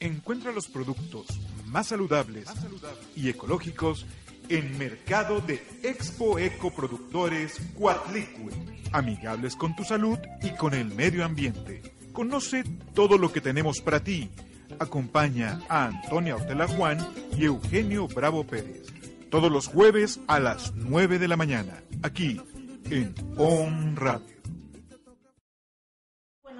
Encuentra los productos más saludables y ecológicos en Mercado de Expo Eco Productores Cuatlicue, amigables con tu salud y con el medio ambiente. Conoce todo lo que tenemos para ti. Acompaña a Antonia Ortela Juan y Eugenio Bravo Pérez. Todos los jueves a las 9 de la mañana, aquí en On Radio.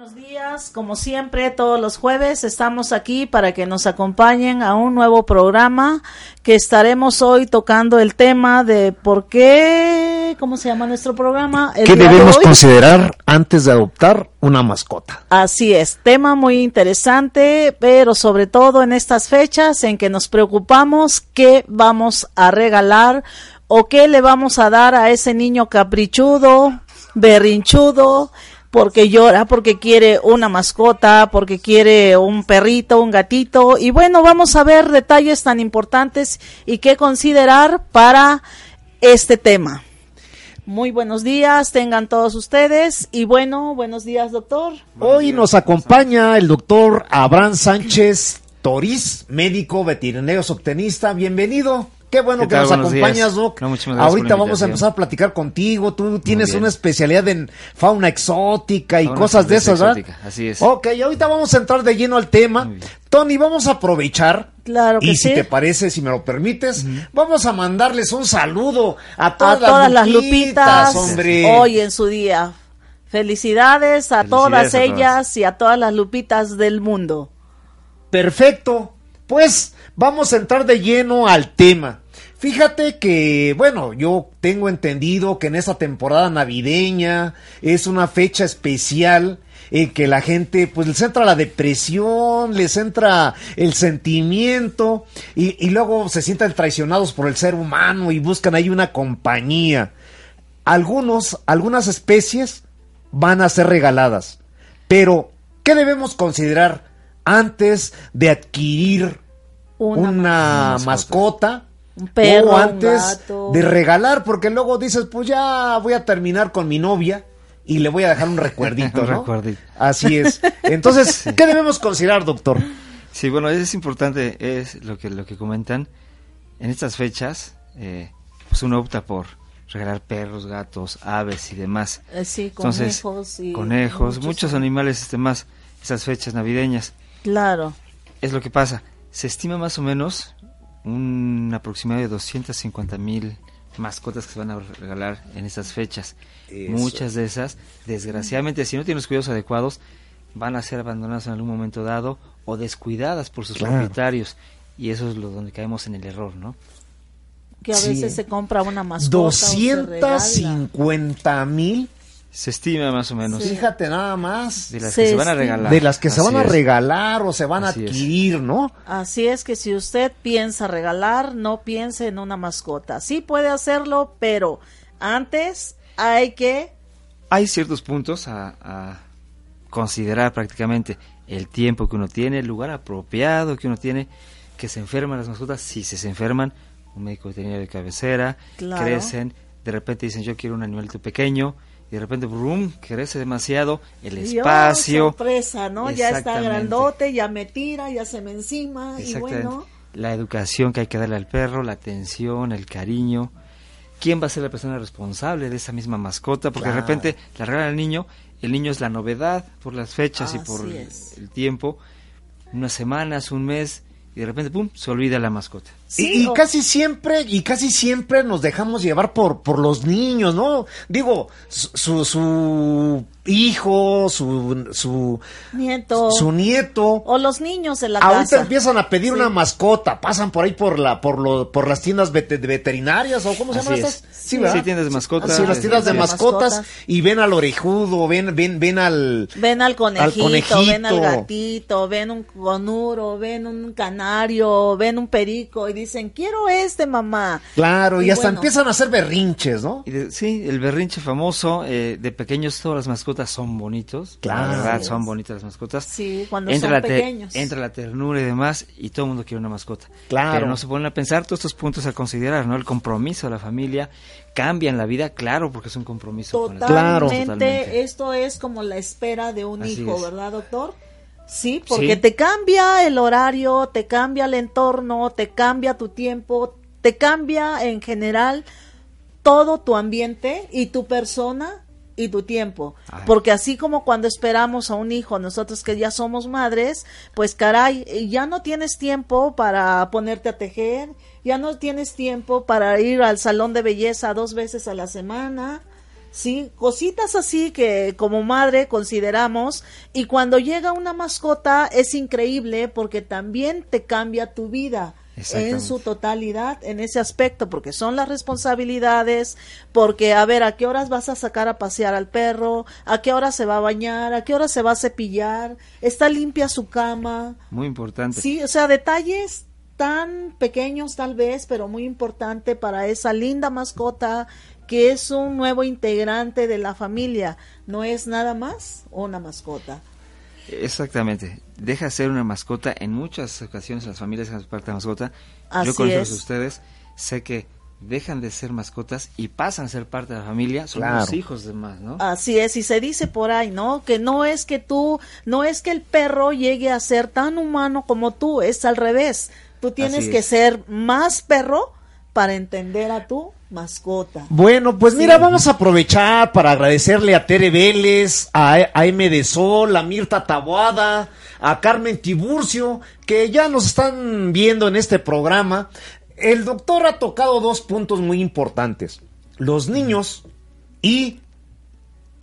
Buenos días, como siempre, todos los jueves estamos aquí para que nos acompañen a un nuevo programa que estaremos hoy tocando el tema de por qué, ¿cómo se llama nuestro programa? El ¿Qué de debemos considerar antes de adoptar una mascota? Así es, tema muy interesante, pero sobre todo en estas fechas en que nos preocupamos qué vamos a regalar o qué le vamos a dar a ese niño caprichudo, berrinchudo, porque llora, porque quiere una mascota, porque quiere un perrito, un gatito. Y bueno, vamos a ver detalles tan importantes y qué considerar para este tema. Muy buenos días, tengan todos ustedes. Y bueno, buenos días, doctor. Hoy nos acompaña el doctor Abraham Sánchez Toriz, médico veterinario zootecnista. Bienvenido. Qué bueno ¿Qué que tal? nos Buenos acompañas, días. Doc. No, muchísimas gracias Ahorita vamos a empezar a platicar contigo. Tú tienes una especialidad en fauna exótica y Fauna cosas de esas, ¿verdad? así es. Ok, ahorita vamos a entrar de lleno al tema. Tony, vamos a aprovechar. Claro que y si te parece, si me lo permites, vamos a mandarles un saludo a a todas, las lupitas, lupitas hombre. hoy en su día. Felicidades a Felicidades todas a todas. ellas y a todas las lupitas del mundo. Perfecto. Pues vamos a entrar de lleno al tema. Fíjate que, bueno, yo tengo entendido que en esta temporada navideña es una fecha especial en que la gente pues les entra la depresión, les entra el sentimiento y, y luego se sienten traicionados por el ser humano y buscan ahí una compañía. Algunos, algunas especies van a ser regaladas, pero ¿qué debemos considerar antes de adquirir Una una, mascota? Un perro, o un antes gato. de regalar, porque luego dices, pues ya voy a terminar con mi novia y le voy a dejar un recuerdito, Un ¿no? recuerdito. Así es. Entonces, ¿qué debemos considerar, doctor? Sí, bueno, es importante, es lo que lo que comentan. En estas fechas, eh, pues uno opta por regalar perros, gatos, aves y demás. Eh, sí, Entonces, conejos y conejos, muchos muchos animales este más, esas fechas navideñas. Claro. Es lo que pasa. Se estima más o menos un aproximado de 250 mil mascotas que se van a regalar en estas fechas. Eso. Muchas de esas, desgraciadamente, si no tienen los cuidados adecuados, van a ser abandonadas en algún momento dado o descuidadas por sus Claro. propietarios. Y eso es lo donde caemos en el error, ¿no? Que a Sí. veces se compra una mascota. o se regala. 250 mil, Se estima más o menos fíjate nada más, de las Se que se van a regalar. de las que se van a regalar o se van a es. adquirir, ¿no? Así es que si usted piensa regalar, no piense en una mascota. Sí puede hacerlo, pero antes hay que Hay ciertos puntos a, a considerar prácticamente el tiempo que uno tiene, el lugar apropiado que uno tiene, que se enferman las mascotas, si se, se enferman, un médico veterinario de cabecera, Claro. crecen, de repente dicen yo quiero un animalito pequeño, y de repente brum, crece demasiado, el Dios, espacio, sorpresa, ¿no? Ya está grandote, ya me tira, ya se me encima y bueno, La educación que hay que darle al perro, la atención, el cariño. ¿Quién va a ser la persona responsable de esa misma mascota? Porque Claro. de repente la regalan al niño, el niño es la novedad por las fechas y por el, el tiempo, unas semanas, un mes, y de repente, ¡pum!, se olvida la mascota. Sí, y, y o- casi siempre, y casi siempre nos dejamos llevar por, por los niños, ¿no? Digo, su, su, hijo, su, su, nieto su nieto. o los niños en la Ahorita casa. empiezan a pedir Sí. una mascota, pasan por ahí por la, por lo, por las tiendas vete- veterinarias o cómo se llaman es. estas. Sí, ¿verdad? Sí, tiendas de mascotas. Sí, las tiendas de de mascotas, mascotas. y ven al orejudo, ven, ven, ven al, Ven al conejito, conejito. ven al gatito, ven un conuro, ven un canario, ven un perico y dicen, quiero este mamá. claro, y, Y hasta bueno. empiezan a hacer berrinches, ¿no? Y de- sí, el berrinche famoso, eh, de pequeños todas las mascotas son bonitos, Claro. la verdad Así son bonitas las mascotas. Sí, cuando entra son pequeños. entra la ternura y demás y todo el mundo quiere una mascota. Claro. Pero no se ponen a pensar todos estos puntos a considerar, ¿no? El compromiso de la familia cambian la vida, claro, porque es un compromiso con el- Totalmente, Claro. Totalmente. esto es como la espera de un Así hijo, es. ¿verdad, doctor? Sí, porque Sí. te cambia el horario, te cambia el entorno, te cambia tu tiempo, te cambia en general todo tu ambiente y tu persona y tu tiempo. Ay. Porque así como cuando esperamos a un hijo, nosotros que ya somos madres, pues caray, ya no tienes tiempo para ponerte a tejer, ya no tienes tiempo para ir al salón de belleza dos veces a la semana. Sí, cositas así que como madre consideramos y cuando llega una mascota es increíble porque también te cambia tu vida en su totalidad en ese aspecto porque son las responsabilidades porque a ver a qué horas vas a sacar a pasear al perro a qué hora se va a bañar a qué hora se va a cepillar está limpia su cama Muy importante. Sí, o sea, detalles tan pequeños tal vez, pero muy importante para esa linda mascota que es un nuevo integrante de la familia. No es nada más una mascota. Exactamente. Deja ser una mascota. En muchas ocasiones las familias dejan parte de mascota. Así Yo conozco es. a ustedes. Sé que dejan de ser mascotas y pasan a ser parte de la familia. Son Claro. los hijos de más, ¿no? Así es, y se dice por ahí, ¿no? Que no es que tú, no es que el perro llegue a ser tan humano como tú, es al revés. Tú tienes Así que es. ser más perro para entender a tu mascota. Bueno, pues mira, vamos a aprovechar para agradecerle a Tere Vélez, a, a M de Sol, a Mirta Taboada, a Carmen Tiburcio, que ya nos están viendo en este programa. El doctor ha tocado dos puntos muy importantes, los niños y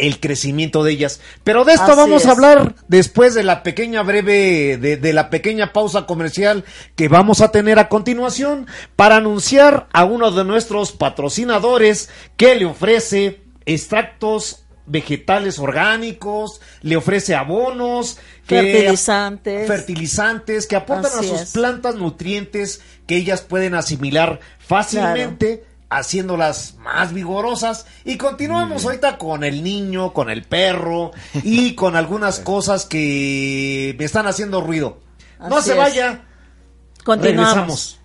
el crecimiento de ellas. Pero de esto Así vamos es. a hablar después de la pequeña breve, de, de la pequeña pausa comercial que vamos a tener a continuación para anunciar a uno de nuestros patrocinadores que le ofrece extractos vegetales orgánicos, le ofrece abonos, que- Fertilizantes. fertilizantes que aportan Así a sus es. plantas nutrientes que ellas pueden asimilar fácilmente haciéndolas más vigorosas y continuamos ahorita con el niño, con el perro y con algunas cosas que me están haciendo ruido. No se es. vaya. Continuamos. Regresamos.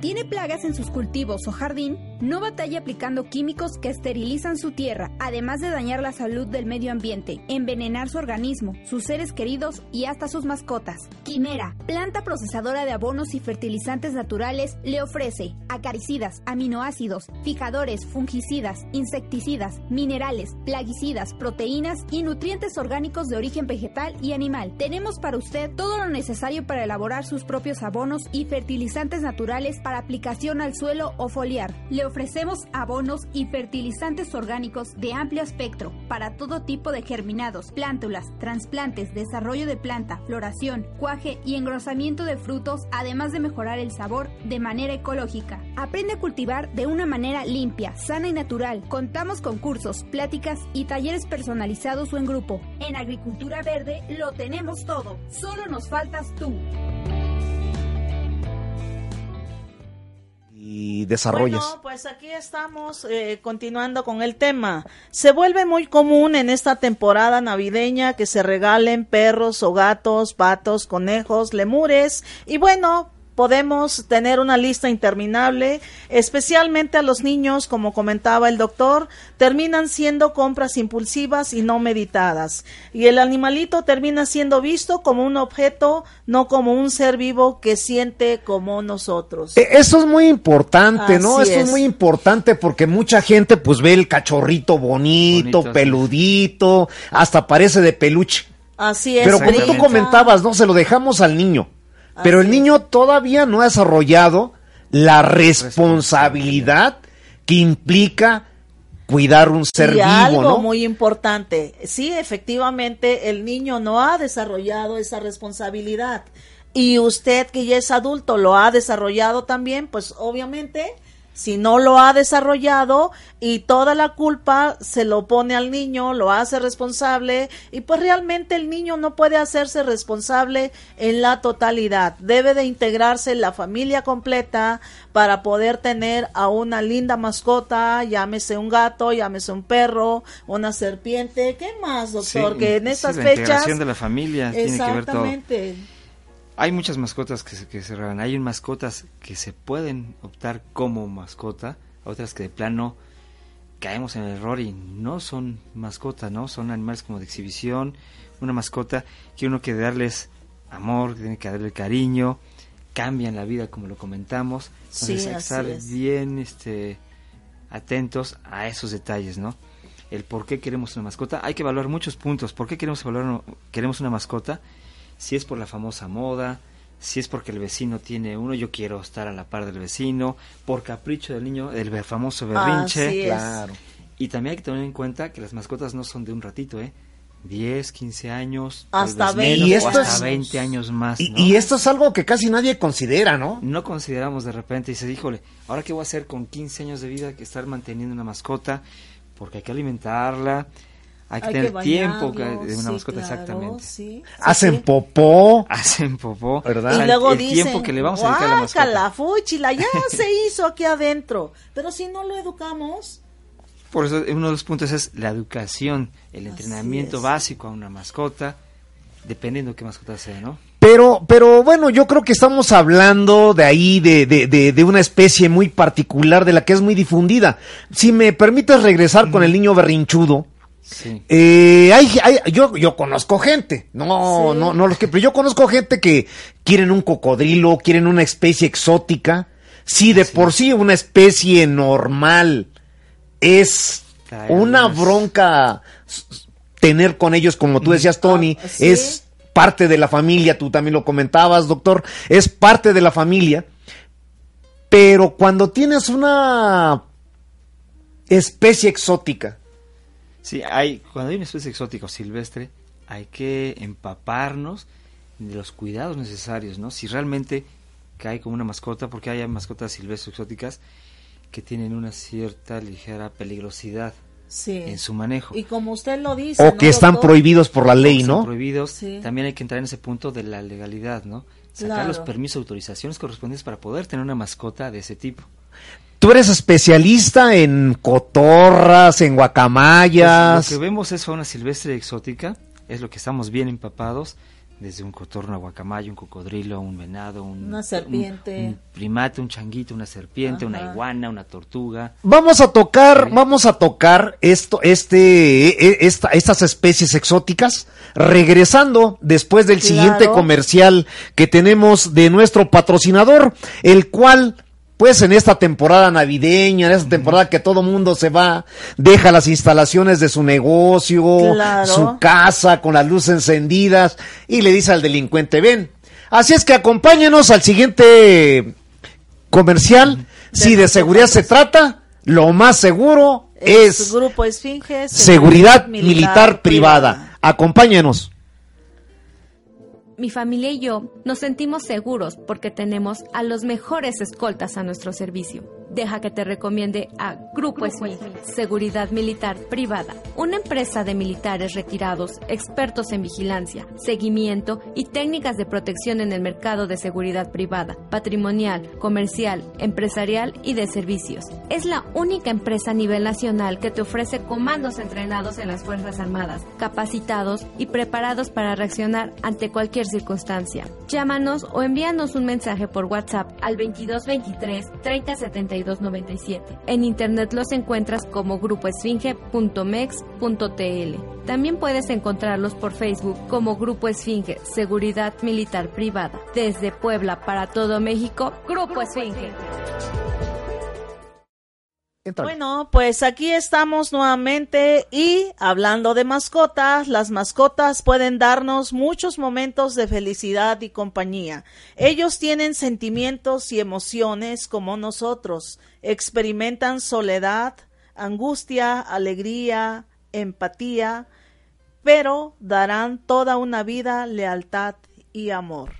¿Tiene plagas en sus cultivos o jardín? No batalla aplicando químicos que esterilizan su tierra, además de dañar la salud del medio ambiente, envenenar su organismo, sus seres queridos y hasta sus mascotas. Quimera, planta procesadora de abonos y fertilizantes naturales, le ofrece acaricidas, aminoácidos, fijadores, fungicidas, insecticidas, minerales, plaguicidas, proteínas y nutrientes orgánicos de origen vegetal y animal. Tenemos para usted todo lo necesario para elaborar sus propios abonos y fertilizantes naturales para aplicación al suelo o foliar. Le ofrecemos abonos y fertilizantes orgánicos de amplio espectro para todo tipo de germinados, plántulas, trasplantes, desarrollo de planta, floración, cuaje y engrosamiento de frutos, además de mejorar el sabor de manera ecológica. Aprende a cultivar de una manera limpia, sana y natural. Contamos con cursos, pláticas y talleres personalizados o en grupo. En Agricultura Verde lo tenemos todo. Solo nos faltas tú. Y. Bueno, pues aquí estamos eh, continuando con el tema. Se vuelve muy común en esta temporada navideña que se regalen perros o gatos, patos, conejos, lemures y bueno, podemos tener una lista interminable, especialmente a los niños, como comentaba el doctor, terminan siendo compras impulsivas y no meditadas. Y el animalito termina siendo visto como un objeto, no como un ser vivo que siente como nosotros. Eh, Eso es muy importante, ¿no? Eso es. es. muy importante porque mucha gente pues ve el cachorrito bonito, Bonito, sí. peludito, hasta parece de peluche. Así es. Pero como tú comentabas, no, se lo dejamos al niño. Pero el Así es. niño todavía no ha desarrollado la responsabilidad que implica cuidar un ser y vivo, algo ¿no? muy importante, sí, efectivamente, el niño no ha desarrollado esa responsabilidad. Y usted que ya es adulto lo ha desarrollado también, pues obviamente, si no lo ha desarrollado y toda la culpa se lo pone al niño, lo hace responsable y pues realmente el niño no puede hacerse responsable en la totalidad. Debe de integrarse la familia completa para poder tener a una linda mascota, llámese un gato, llámese un perro, una serpiente, ¿qué más, doctor? Sí, que en sí, estas la fechas de la familia tiene que ver todo. Hay muchas mascotas que se, que se regalan. Hay mascotas que se pueden optar como mascota, otras que de plano caemos en el error y no son mascotas, ¿no? Son animales como de exhibición, una mascota que uno quiere darles amor, que tiene que darle cariño, cambian la vida como lo comentamos, entonces Sí, hay que estar es. bien este atentos a esos detalles, ¿no? El por qué queremos una mascota, hay que evaluar muchos puntos, ¿por qué queremos evaluar queremos una mascota? Si es por la famosa moda, si es porque el vecino tiene uno, yo quiero estar a la par del vecino, por capricho del niño, el famoso berrinche. Así es. Claro. Y también hay que tener en cuenta que las mascotas no son de un ratito, ¿eh? 10, 15 años, tal Hasta vez 20 menos, Y o esto hasta es- 20 años más. Y, ¿no? y esto es algo que casi nadie considera, ¿no? No consideramos de repente, y dice, híjole, ¿ahora qué voy a hacer con 15 años de vida que estar manteniendo una mascota? Porque hay que alimentarla, hay que Hay tener que tiempo de una sí, mascota claro, exactamente. sí, Hacen sí. popó. Hacen popó. ¿Verdad? O sea, Y el- luego el, dicen, tiempo que le vamos a dedicar a la mascota. "Guácala, fúchila, ya se hizo aquí adentro. Pero si no lo educamos, Por eso uno de los puntos es la educación, el Así entrenamiento es. básico a una mascota, dependiendo qué mascota sea, ¿no? Pero, pero bueno, yo creo que estamos hablando de ahí, de, de, de, de una especie muy particular, de la que es muy difundida. Si me permites regresar con el niño berrinchudo, Sí. eh, hay, hay- yo, yo conozco gente, no, Sí. no, no los que, pero yo conozco gente que quieren un cocodrilo, quieren una especie exótica. Si de por sí una especie normal es una bronca tener con ellos, como tú decías, Tony, Ah, sí. es parte de la familia, tú también lo comentabas, doctor, es parte de la familia, pero cuando tienes una especie exótica, Sí, hay, cuando hay una especie exótica o silvestre, hay que empaparnos de los cuidados necesarios, ¿no? Si realmente cae como una mascota, porque hay mascotas silvestres exóticas que tienen una cierta ligera peligrosidad sí. en su manejo. Y como usted lo dice, o ¿no, que están doctor? prohibidos por la ley, ¿no? prohibidos. Sí. También hay que entrar en ese punto de la legalidad, ¿no? Sacar Claro. los permisos, autorizaciones correspondientes para poder tener una mascota de ese tipo. Tú eres especialista en cotorras, en guacamayas. Pues, lo que vemos es fauna silvestre exótica, es lo que estamos bien empapados, desde un cotorno, a guacamayo, un cocodrilo, un venado, un, Una serpiente. un, un primate, un changuito, una serpiente, una iguana, una tortuga. Vamos a tocar, Sí. vamos a tocar esto, este, e- e- esta, estas especies exóticas, regresando después del Claro. siguiente comercial que tenemos de nuestro patrocinador, el cual, pues en esta temporada navideña, en esta temporada que todo mundo se va, deja las instalaciones de su negocio, Claro. su casa con las luces encendidas y le dice al delincuente, ven. Así es que acompáñenos al siguiente comercial. Si de seguridad se trata, lo más seguro es Grupo Esfinge, seguridad militar privada. Acompáñenos. Mi familia y yo nos sentimos seguros porque tenemos a los mejores escoltas a nuestro servicio. Deja que te recomiende a Grupo Esfinge, Seguridad Militar Privada, una empresa de militares retirados, expertos en vigilancia, seguimiento y técnicas de protección en el mercado de seguridad privada, patrimonial, comercial, empresarial y de servicios. Es la única empresa a nivel nacional que te ofrece comandos entrenados en las Fuerzas Armadas, capacitados y preparados para reaccionar ante cualquier circunstancia. Llámanos o envíanos un mensaje por WhatsApp al 2223 3072 97. En internet los encuentras como grupoesfinge.mex.tl. También puedes encontrarlos por Facebook como Grupo Esfinge Seguridad Militar Privada. Desde Puebla para todo México, Grupo Esfinge. Bueno, pues aquí estamos nuevamente y hablando de mascotas, las mascotas pueden darnos muchos momentos de felicidad y compañía. Ellos tienen sentimientos y emociones como nosotros, experimentan soledad, angustia, alegría, empatía, pero darán toda una vida lealtad y amor.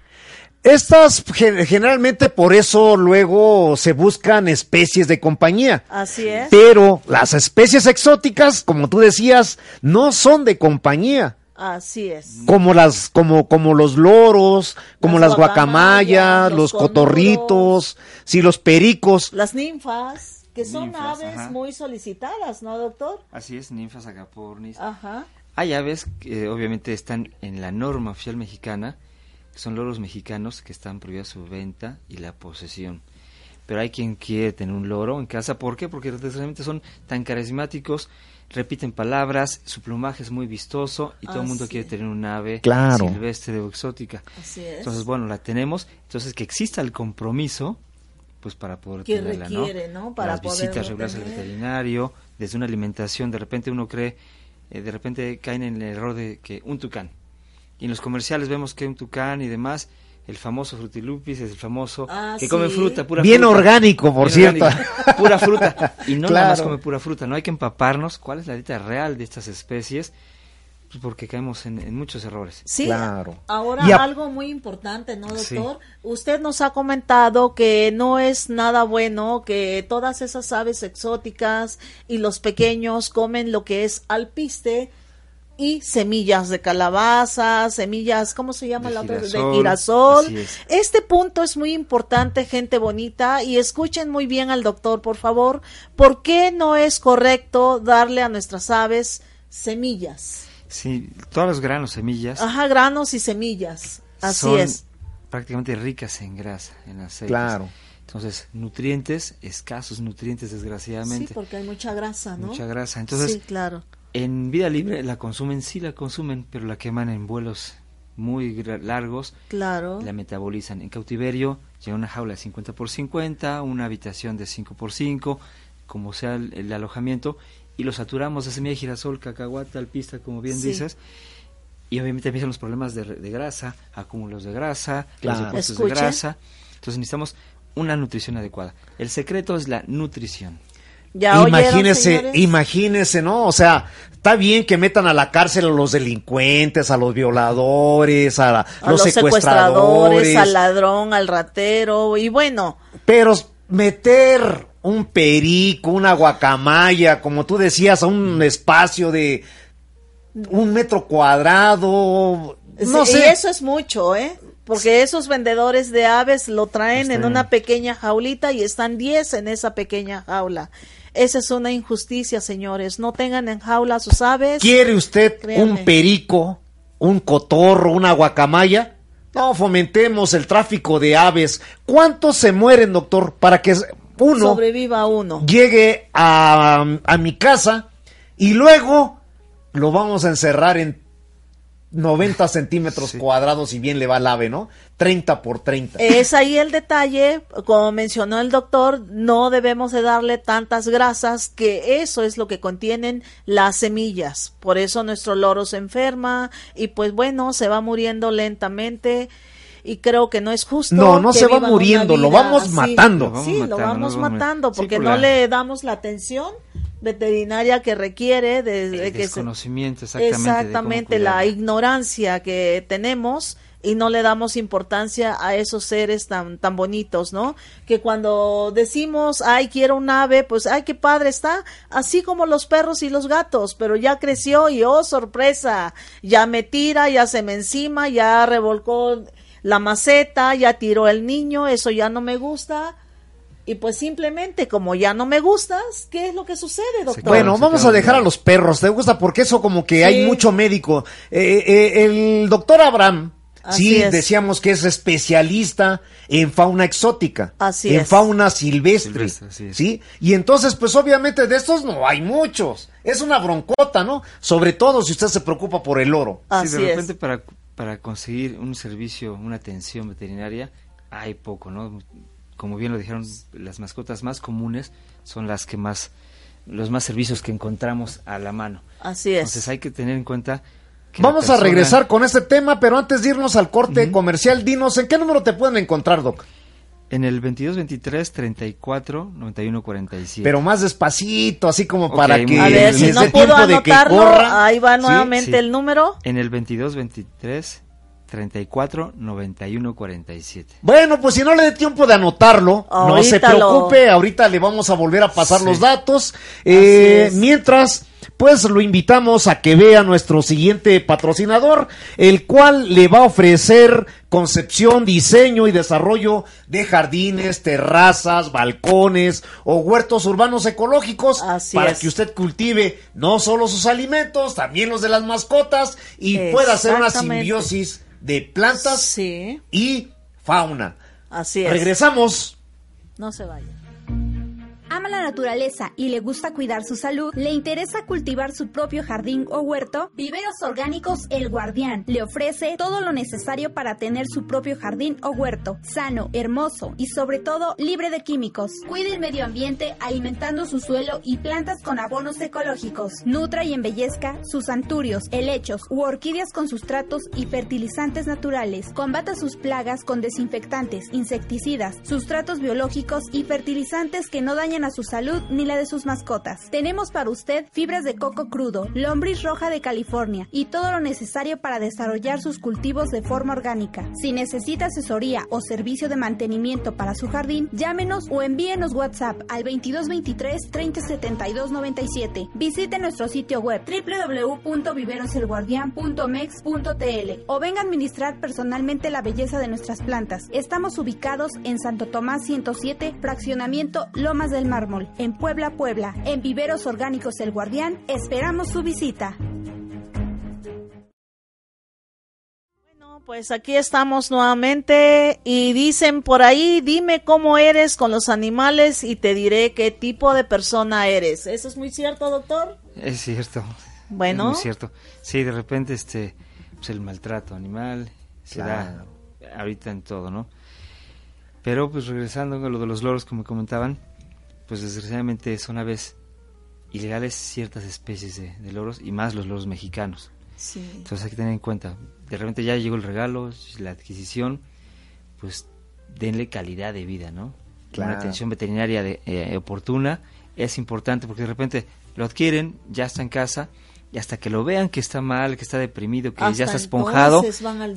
Estas gen- generalmente por eso luego se buscan especies de compañía. Así es. Pero las especies exóticas, como tú decías, no son de compañía. Así es. Como las, como, como los loros, como las, Las guacamayas, los, los cotorritos, sí, los pericos. Las ninfas, que son Ninfas, aves ajá. muy solicitadas, ¿no, doctor? Así es, ninfas, agapornis. Ajá. Hay aves que eh, obviamente están en la norma oficial mexicana, son loros mexicanos que están prohibidas su venta y la posesión. pero hay quien quiere tener un loro en casa. ¿Por qué? Porque desgraciadamente son tan carismáticos, repiten palabras, su plumaje es muy vistoso y todo el mundo Así quiere tener un ave Claro. silvestre o exótica. Así es. Entonces, bueno, la tenemos. Entonces, que exista el compromiso, pues para poder Que tenerla, requiere, ¿no? Para Las visitas regulares al veterinario, desde una alimentación, de repente uno cree, eh, de repente caen en el error de que un tucán. Y en los comerciales vemos que un tucán y demás, el famoso frutilupis es el famoso Ah, que come sí. fruta, pura Bien fruta. orgánico, por Bien cierto. orgánico, pura fruta. Y no nada más Claro. come pura fruta, no hay que empaparnos cuál es la dieta real de estas especies, pues porque caemos en, en muchos errores. Sí, Claro. ahora a- algo muy importante, ¿no, Sí. doctor? Usted nos ha comentado que no es nada bueno que todas esas aves exóticas y los pequeños comen lo que es alpiste y semillas de calabaza, semillas, ¿cómo se llama De la otra? De girasol. es. Este punto es muy importante, gente bonita, y escuchen muy bien al doctor, por favor. ¿Por qué no es correcto darle a nuestras aves semillas? Sí, todos los granos, semillas, Ajá, granos y semillas. Así son es. prácticamente ricas en grasa, en aceites. Claro. Entonces, nutrientes, escasos nutrientes, Sí, desgraciadamente. porque hay mucha grasa, ¿no? Mucha grasa. Entonces, sí, claro. En vida libre la consumen, sí la consumen, pero la queman en vuelos muy largos, Claro. la metabolizan. En cautiverio, llega una jaula de 50 por 50, una habitación de 5 por 5, como sea el, el alojamiento, y lo saturamos de semilla de girasol, cacahuate, alpista, como bien Sí. dices. Y obviamente empiezan los problemas de, de grasa, acúmulos de grasa, Claro. los de grasa. Entonces necesitamos una nutrición adecuada. El secreto es la nutrición. Ya imagínese, imagínese, ¿no? O sea, está bien que metan a la cárcel a los delincuentes, a los violadores, a, la- a los, los secuestradores, secuestradores, al ladrón, al ratero, y bueno, pero meter un perico, una guacamaya, como tú decías, a un espacio de un metro cuadrado, no sí, sé. y eso es mucho, ¿eh? Porque esos vendedores de aves lo traen en traen. una pequeña jaulita y están 10 en esa pequeña jaula. Esa es una injusticia, señores. No tengan en jaula sus aves. ¿Quiere usted Créame. un perico, un cotorro, una guacamaya? No fomentemos el tráfico de aves. ¿Cuántos se mueren, doctor, para que uno Sobreviva uno. llegue a, a mi casa y luego lo vamos a encerrar en 90 centímetros Sí. cuadrados y bien le va al ave, ¿no? 30 por 30. Es ahí el detalle, como mencionó el doctor, no debemos de darle tantas grasas, que eso es lo que contienen las semillas. Por eso nuestro loro se enferma y pues bueno, se va muriendo lentamente y creo que no es justo. No, no que se va muriendo, lo vamos así. matando. Lo vamos sí, lo matando, vamos lo vamos matando. Sí, porque por no le damos la atención veterinaria que requiere de, de El que desconocimiento exactamente. de exactamente la ignorancia que tenemos y no le damos importancia a esos seres tan tan bonitos, ¿no? Que cuando decimos, "Ay, quiero un ave", pues ay, qué padre está, así como los perros y los gatos, pero ya creció y oh, sorpresa, ya me tira, ya se me encima, ya revolcó la maceta, ya tiró el niño, eso ya no me gusta. Y pues simplemente, como ya no me gustas, ¿qué es lo que sucede, doctor? Bueno, vamos a dejar a los perros, ¿te gusta? Porque eso como que Sí. hay mucho médico. Eh, eh, el doctor Abraham, Así sí, es. decíamos que es especialista en fauna exótica, Así en es. fauna silvestre, Silvestre, así es. ¿sí? Y entonces, pues obviamente de estos no hay muchos. Es una broncota, ¿no? Sobre todo si usted se preocupa por el oro. Así sí, de es. repente para, para conseguir un servicio, una atención veterinaria, hay poco, ¿no? Como bien lo dijeron, las mascotas más comunes son las que más, los más servicios que encontramos a la mano. Así es. Entonces hay que tener en cuenta Vamos a regresar con este tema, pero antes de irnos al corte comercial, dinos, ¿en qué número te pueden encontrar, Doc? En el 22 23 34 91 47. Pero más despacito, así como para que. A ver, si no que anotarlo, corra. ahí va ¿sí? nuevamente Sí. el número. En el 22 23 34 91 47. Bueno, pues si no le dé tiempo de anotarlo, no se lo- preocupe, ahorita le vamos a volver a pasar Sí. los datos. Eh, mientras, pues lo invitamos a que vea nuestro siguiente patrocinador, el cual le va a ofrecer concepción, diseño y desarrollo de jardines, terrazas, balcones o huertos urbanos ecológicos Así para es. que usted cultive no solo sus alimentos, también los de las mascotas y pueda hacer una simbiosis de plantas Sí, y fauna. así es. Regresamos. No se vaya ama la naturaleza y le gusta cuidar su salud, le interesa cultivar su propio jardín o huerto, Viveros Orgánicos El Guardián le ofrece todo lo necesario para tener su propio jardín o huerto, sano, hermoso y sobre todo libre de químicos. Cuide el medio ambiente alimentando su suelo y plantas con abonos ecológicos. Nutra y embellezca sus anturios, helechos u orquídeas con sustratos y fertilizantes naturales. Combata sus plagas con desinfectantes, insecticidas, sustratos biológicos y fertilizantes que no dañan a su salud ni la de sus mascotas. Tenemos para usted fibras de coco crudo, lombriz roja de California y todo lo necesario para desarrollar sus cultivos de forma orgánica. Si necesita asesoría o servicio de mantenimiento para su jardín, llámenos o envíenos WhatsApp al 2223 3072 97. Visite nuestro sitio web www.viveroselguardian.mex.tl o venga a administrar personalmente la belleza de nuestras plantas. Estamos ubicados en Santo Tomás 107, fraccionamiento Lomas del Mármol, en Puebla, Puebla, en Viveros Orgánicos El Guardián. Esperamos su visita. Bueno, pues aquí estamos nuevamente y dicen por ahí, dime cómo eres con los animales y te diré qué tipo de persona eres. ¿Eso es muy cierto, doctor? Es cierto. Bueno. Es muy cierto. Sí, de repente este pues el maltrato animal se da ahorita en todo, ¿no? Pero pues regresando a lo de los loros como comentaban, pues desgraciadamente son aves ilegales ciertas especies de, loros y más los loros mexicanos. Entonces hay que tener en cuenta, de repente ya llegó el regalo, la adquisición, pues denle calidad de vida, ¿no? Una atención veterinaria de, eh, oportuna es importante porque de repente lo adquieren, ya está en casa y hasta que lo vean que está mal, que está deprimido, que ya está esponjado,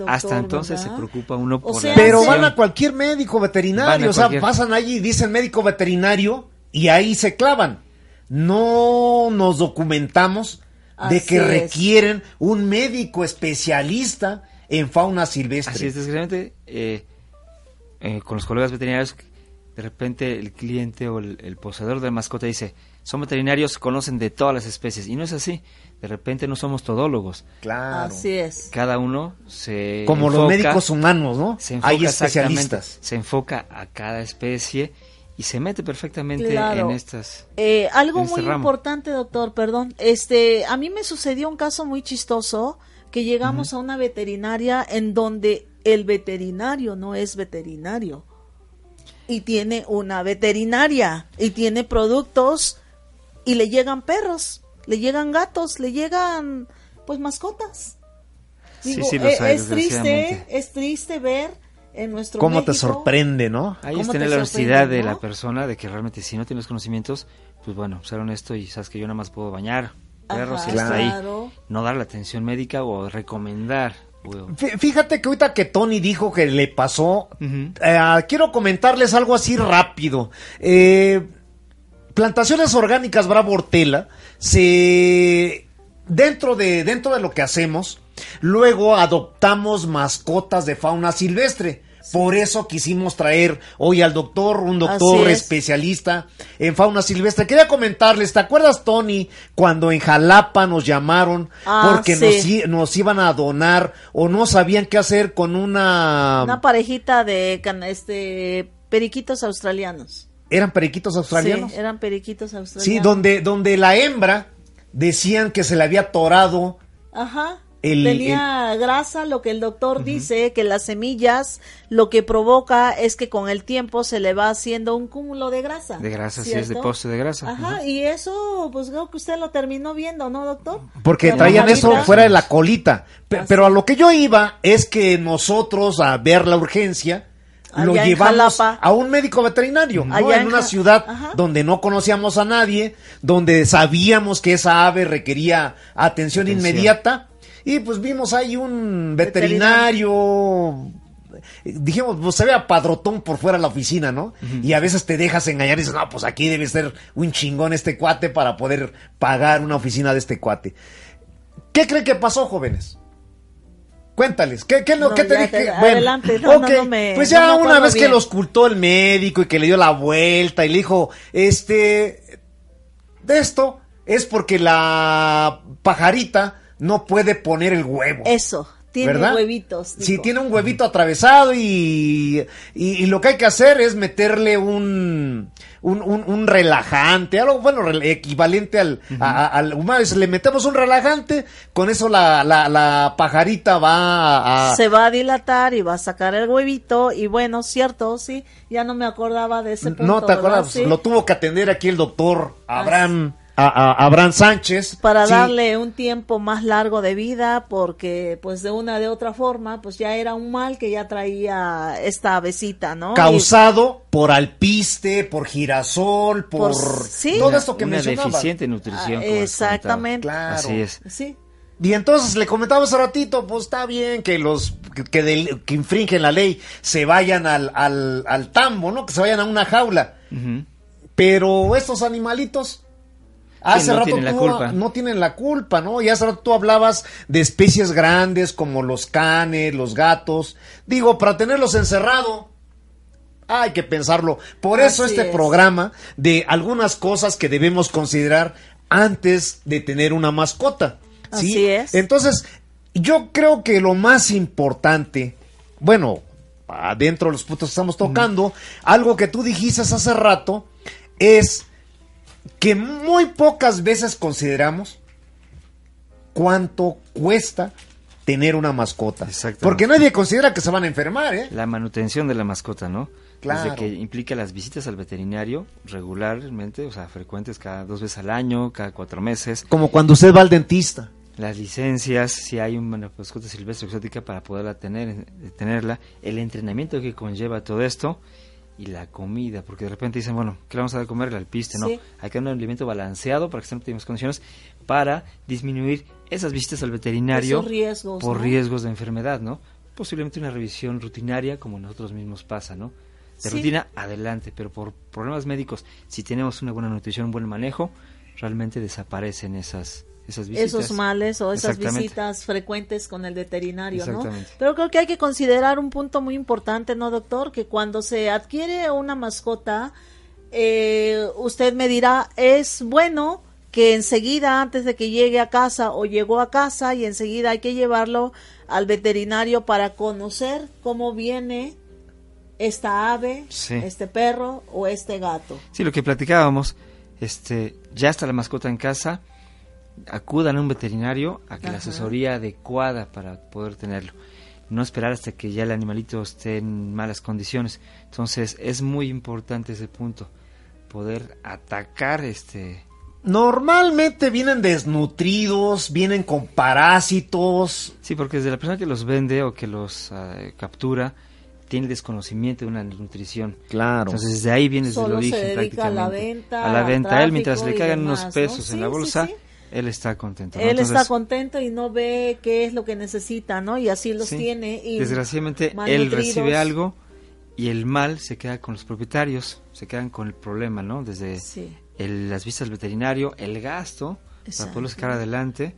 hasta entonces se preocupa uno por la Pero van a cualquier médico veterinario, o sea, pasan allí y dicen médico veterinario y ahí se clavan. No nos documentamos de que requieren un médico especialista en fauna silvestre. Así es, desgraciadamente, eh, eh, con los colegas veterinarios, de repente el cliente o el, poseedor de mascota dice, son veterinarios, conocen de todas las especies, y no es así. De repente no somos todólogos. Claro. Así es. Cada uno se. Como los médicos humanos, ¿no? Hay especialistas. Se enfoca a cada especie y se mete perfectamente en estas. Eh, algo este muy importante, doctor, perdón. Este, a mí me sucedió un caso muy chistoso que llegamos a una veterinaria en donde el veterinario no es veterinario y tiene una veterinaria y tiene productos y le llegan perros, le llegan gatos, le llegan pues mascotas. sí, sí, eh, es triste, es triste ver en nuestro ¿Cómo te sorprende, no? Ahí está la honestidad de la persona, de que realmente si no tienes conocimientos, pues bueno, ser honesto y sabes que yo nada más puedo bañar perros y está ahí. No dar la atención médica o recomendar. Fíjate que ahorita que Tony dijo que le pasó, eh, quiero comentarles algo así rápido. Eh, plantaciones orgánicas Bravo Hortela, se dentro de dentro de lo que hacemos, Luego adoptamos mascotas de fauna silvestre. Por eso quisimos traer hoy al doctor, un doctor especialista en fauna silvestre. Quería comentarles, ¿te acuerdas, Tony, cuando en Jalapa nos llamaron ah, porque nos, nos, iban a donar o no sabían qué hacer con una... Una parejita de este, periquitos australianos. ¿Eran periquitos australianos? Sí, eran periquitos australianos. Sí, donde, donde la hembra decían que se le había torado Ajá tenía grasa, lo que el doctor dice, que las semillas lo que provoca es que con el tiempo se le va haciendo un cúmulo de grasa. De grasa, sí, es depósito de grasa. Ajá, y eso, pues creo que usted lo terminó viendo, ¿no, doctor? Porque traían eso fuera de la colita. pero a lo que yo iba es que nosotros, a ver la urgencia, lo llevamos a un médico veterinario, ¿no? en, una ciudad donde no conocíamos a nadie, donde sabíamos que esa ave requería atención. inmediata y pues vimos ahí un veterinario, dijimos, pues se ve a padrotón por fuera de la oficina, ¿no? Y a veces te dejas engañar y dices, no, pues aquí debe ser un chingón este cuate para poder pagar una oficina de este cuate. ¿Qué creen que pasó, jóvenes? Cuéntales, ¿qué, qué, qué te dije? adelante, no, no, me, Pues ya una vez que lo ocultó el médico y que le dio la vuelta y le dijo, este, de esto es porque la pajarita no puede poner el huevo. Eso, Tiene ¿verdad? huevitos. Sí, dijo. tiene un huevito atravesado y, y, y lo que hay que hacer es meterle un, un, un, un relajante, algo bueno, equivalente al, a- a- al humano. Le metemos un relajante, con eso la, la, la pajarita va a... Se va a dilatar y va a sacar el huevito. Y bueno, cierto, sí. Ya no me acordaba de ese punto. no te acuerdas, Sí. lo tuvo que atender aquí el doctor Abraham, a, a- Abraham Sánchez. para Sí. darle un tiempo más largo de vida porque pues de una de otra forma pues ya era un mal que ya traía esta avecita, ¿no? causado por alpiste, por girasol, por, Por- sí. todo esto que una mencionaba. deficiente nutrición. Ah, exactamente. Claro. Así es. Y, sí, Y entonces le comentaba hace ratito, pues está bien que los que, que del- que infringen la ley se vayan al, al, al tambo, ¿no? Que se vayan a una jaula. Pero estos animalitos hace no rato tienen la tú- culpa. no tienen la culpa, ¿no? Y hace rato tú hablabas de especies grandes como los canes, los gatos. Digo, para tenerlos encerrado, hay que pensarlo. Por eso Así este es. programa de algunas cosas que debemos considerar antes de tener una mascota. ¿sí? Así es. Entonces, yo creo que lo más importante, bueno, adentro de los puntos que estamos tocando, algo que tú dijiste hace rato, es que muy pocas veces consideramos cuánto cuesta tener una mascota. Exactamente. Porque nadie considera que se van a enfermar, ¿eh? La manutención de la mascota, ¿no? Claro. Desde que implica las visitas al veterinario regularmente, o sea, frecuentes cada dos veces al año, cada cuatro meses. Como cuando usted va al dentista. Las licencias, si hay una mascota silvestre exótica para poderla tener, eh, tenerla, el entrenamiento que conlleva todo esto y la comida, porque de repente dicen, bueno, ¿qué le vamos a dar comer? Al piste, no. Sí. Hay que dar un alimento balanceado para que estén en óptimas condiciones para disminuir esas visitas al veterinario riesgos, por ¿no? riesgos de enfermedad, ¿no? Posiblemente una revisión rutinaria como nosotros mismos pasa, ¿no? De Sí. rutina, adelante, pero por problemas médicos, si tenemos una buena nutrición, un buen manejo, realmente desaparecen esas, esas visitas. esos males o esas visitas frecuentes con el veterinario, ¿no? Pero creo que hay que considerar un punto muy importante, ¿no, doctor? Que cuando se adquiere una mascota, eh, usted me dirá, es bueno que enseguida, antes de que llegue a casa o llegó a casa, y enseguida hay que llevarlo al veterinario para conocer cómo viene esta ave, Sí. este perro o este gato. Sí, lo que platicábamos, este, ya está la mascota en casa, acudan a un veterinario a que la asesoría adecuada para poder tenerlo. No esperar hasta que ya el animalito esté en malas condiciones. Entonces, es muy importante ese punto, poder atacar este Normalmente vienen desnutridos, vienen con parásitos. Sí, porque desde la persona que los vende o que los ah, captura tiene desconocimiento de una nutrición. Claro. Entonces desde ahí viene desde el Solo se origen dedica a la prácticamente. venta, A la venta. Él mientras le caigan demás, unos ¿no? pesos Sí, en la sí, bolsa, sí. Él está contento. ¿no? Él está contento y no ve qué es lo que necesita, ¿no? Y así los sí, tiene. Y Desgraciadamente él recibe algo y el mal se queda con los propietarios, se quedan con el problema, ¿no? Desde Sí. el- las vistas al veterinario, el gasto para poderlo sacar adelante.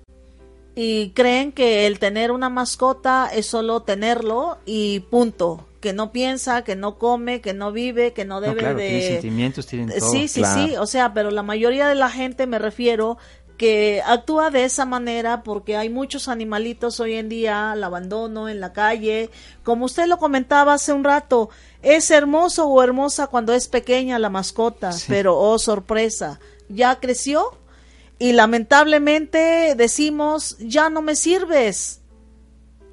Y creen que el tener una mascota es solo tenerlo y punto. Que no piensa, que no come, que no vive, que no debe no, claro, de... tiene sentimientos, tienen todo. Sí, sí, claro. sí, o sea, pero la mayoría de la gente, me refiero, que actúa de esa manera porque hay muchos animalitos hoy en día al abandono en la calle. Como usted lo comentaba hace un rato, es hermoso o hermosa cuando es pequeña la mascota, Sí. pero oh sorpresa, ya creció y lamentablemente decimos, ya no me sirves.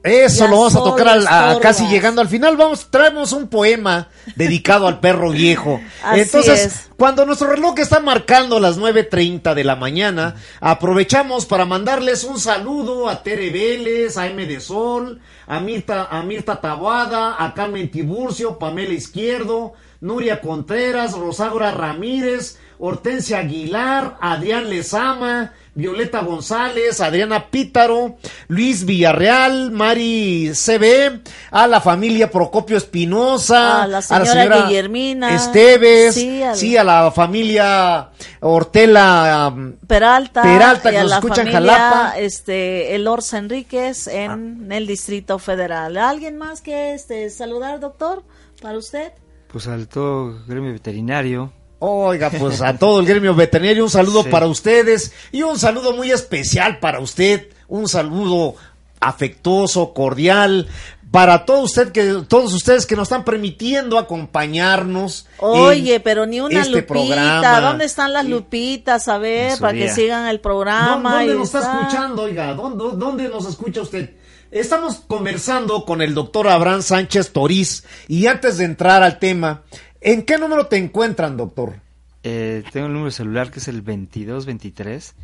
Eso Ya lo vamos a tocar al- a- casi llegando al final. Vamos, traemos un poema dedicado al perro viejo. Así Entonces, es. cuando nuestro reloj está marcando las 9.30 de la mañana, aprovechamos para mandarles un saludo a Tere Vélez, a M de Sol, a Mirta, a Mirta a Carmen Tiburcio, Pamela Izquierdo, Nuria Contreras, Rosaura Ramírez, Hortensia Aguilar, Adrián Lezama, Violeta González, Adriana Pítaro, Luis Villarreal, Mari CB, a la familia Procopio Espinosa, A la señora Guillermina, Esteves, sí, a la familia Hortela, um, Peralta, Peralta, y que a nos la escucha en familia Jalapa. este Elorza Enríquez en el Distrito Federal. ¿Alguien más que este saludar, doctor? Para usted. Pues al todo gremio veterinario, Oiga, pues a todo el gremio veterinario un saludo Sí. para ustedes y un saludo muy especial para usted, un saludo afectuoso, cordial, para todo usted que, todos ustedes que nos están permitiendo acompañarnos. Oye, pero ni una este lupita. programa. ¿Dónde están las lupitas? A ver, para que sigan el programa. ¿Dónde nos está está- escuchando, oiga? ¿Dónde, dónde nos escucha usted? Estamos conversando con el doctor Abraham Sánchez Toriz y antes de entrar al tema, ¿en qué número te encuentran, doctor? Eh, tengo el número celular que es el 2223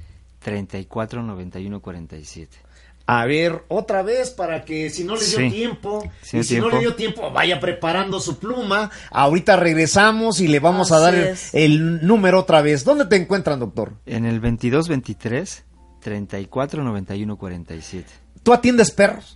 34 91 47. A ver, otra vez para que si no le dio Sí. tiempo, y si no le dio tiempo, vaya preparando su pluma. Ahorita regresamos y le vamos a dar el, el número otra vez. ¿Dónde te encuentran, doctor? En el 2223 34 91 47. ¿Tú atiendes perros?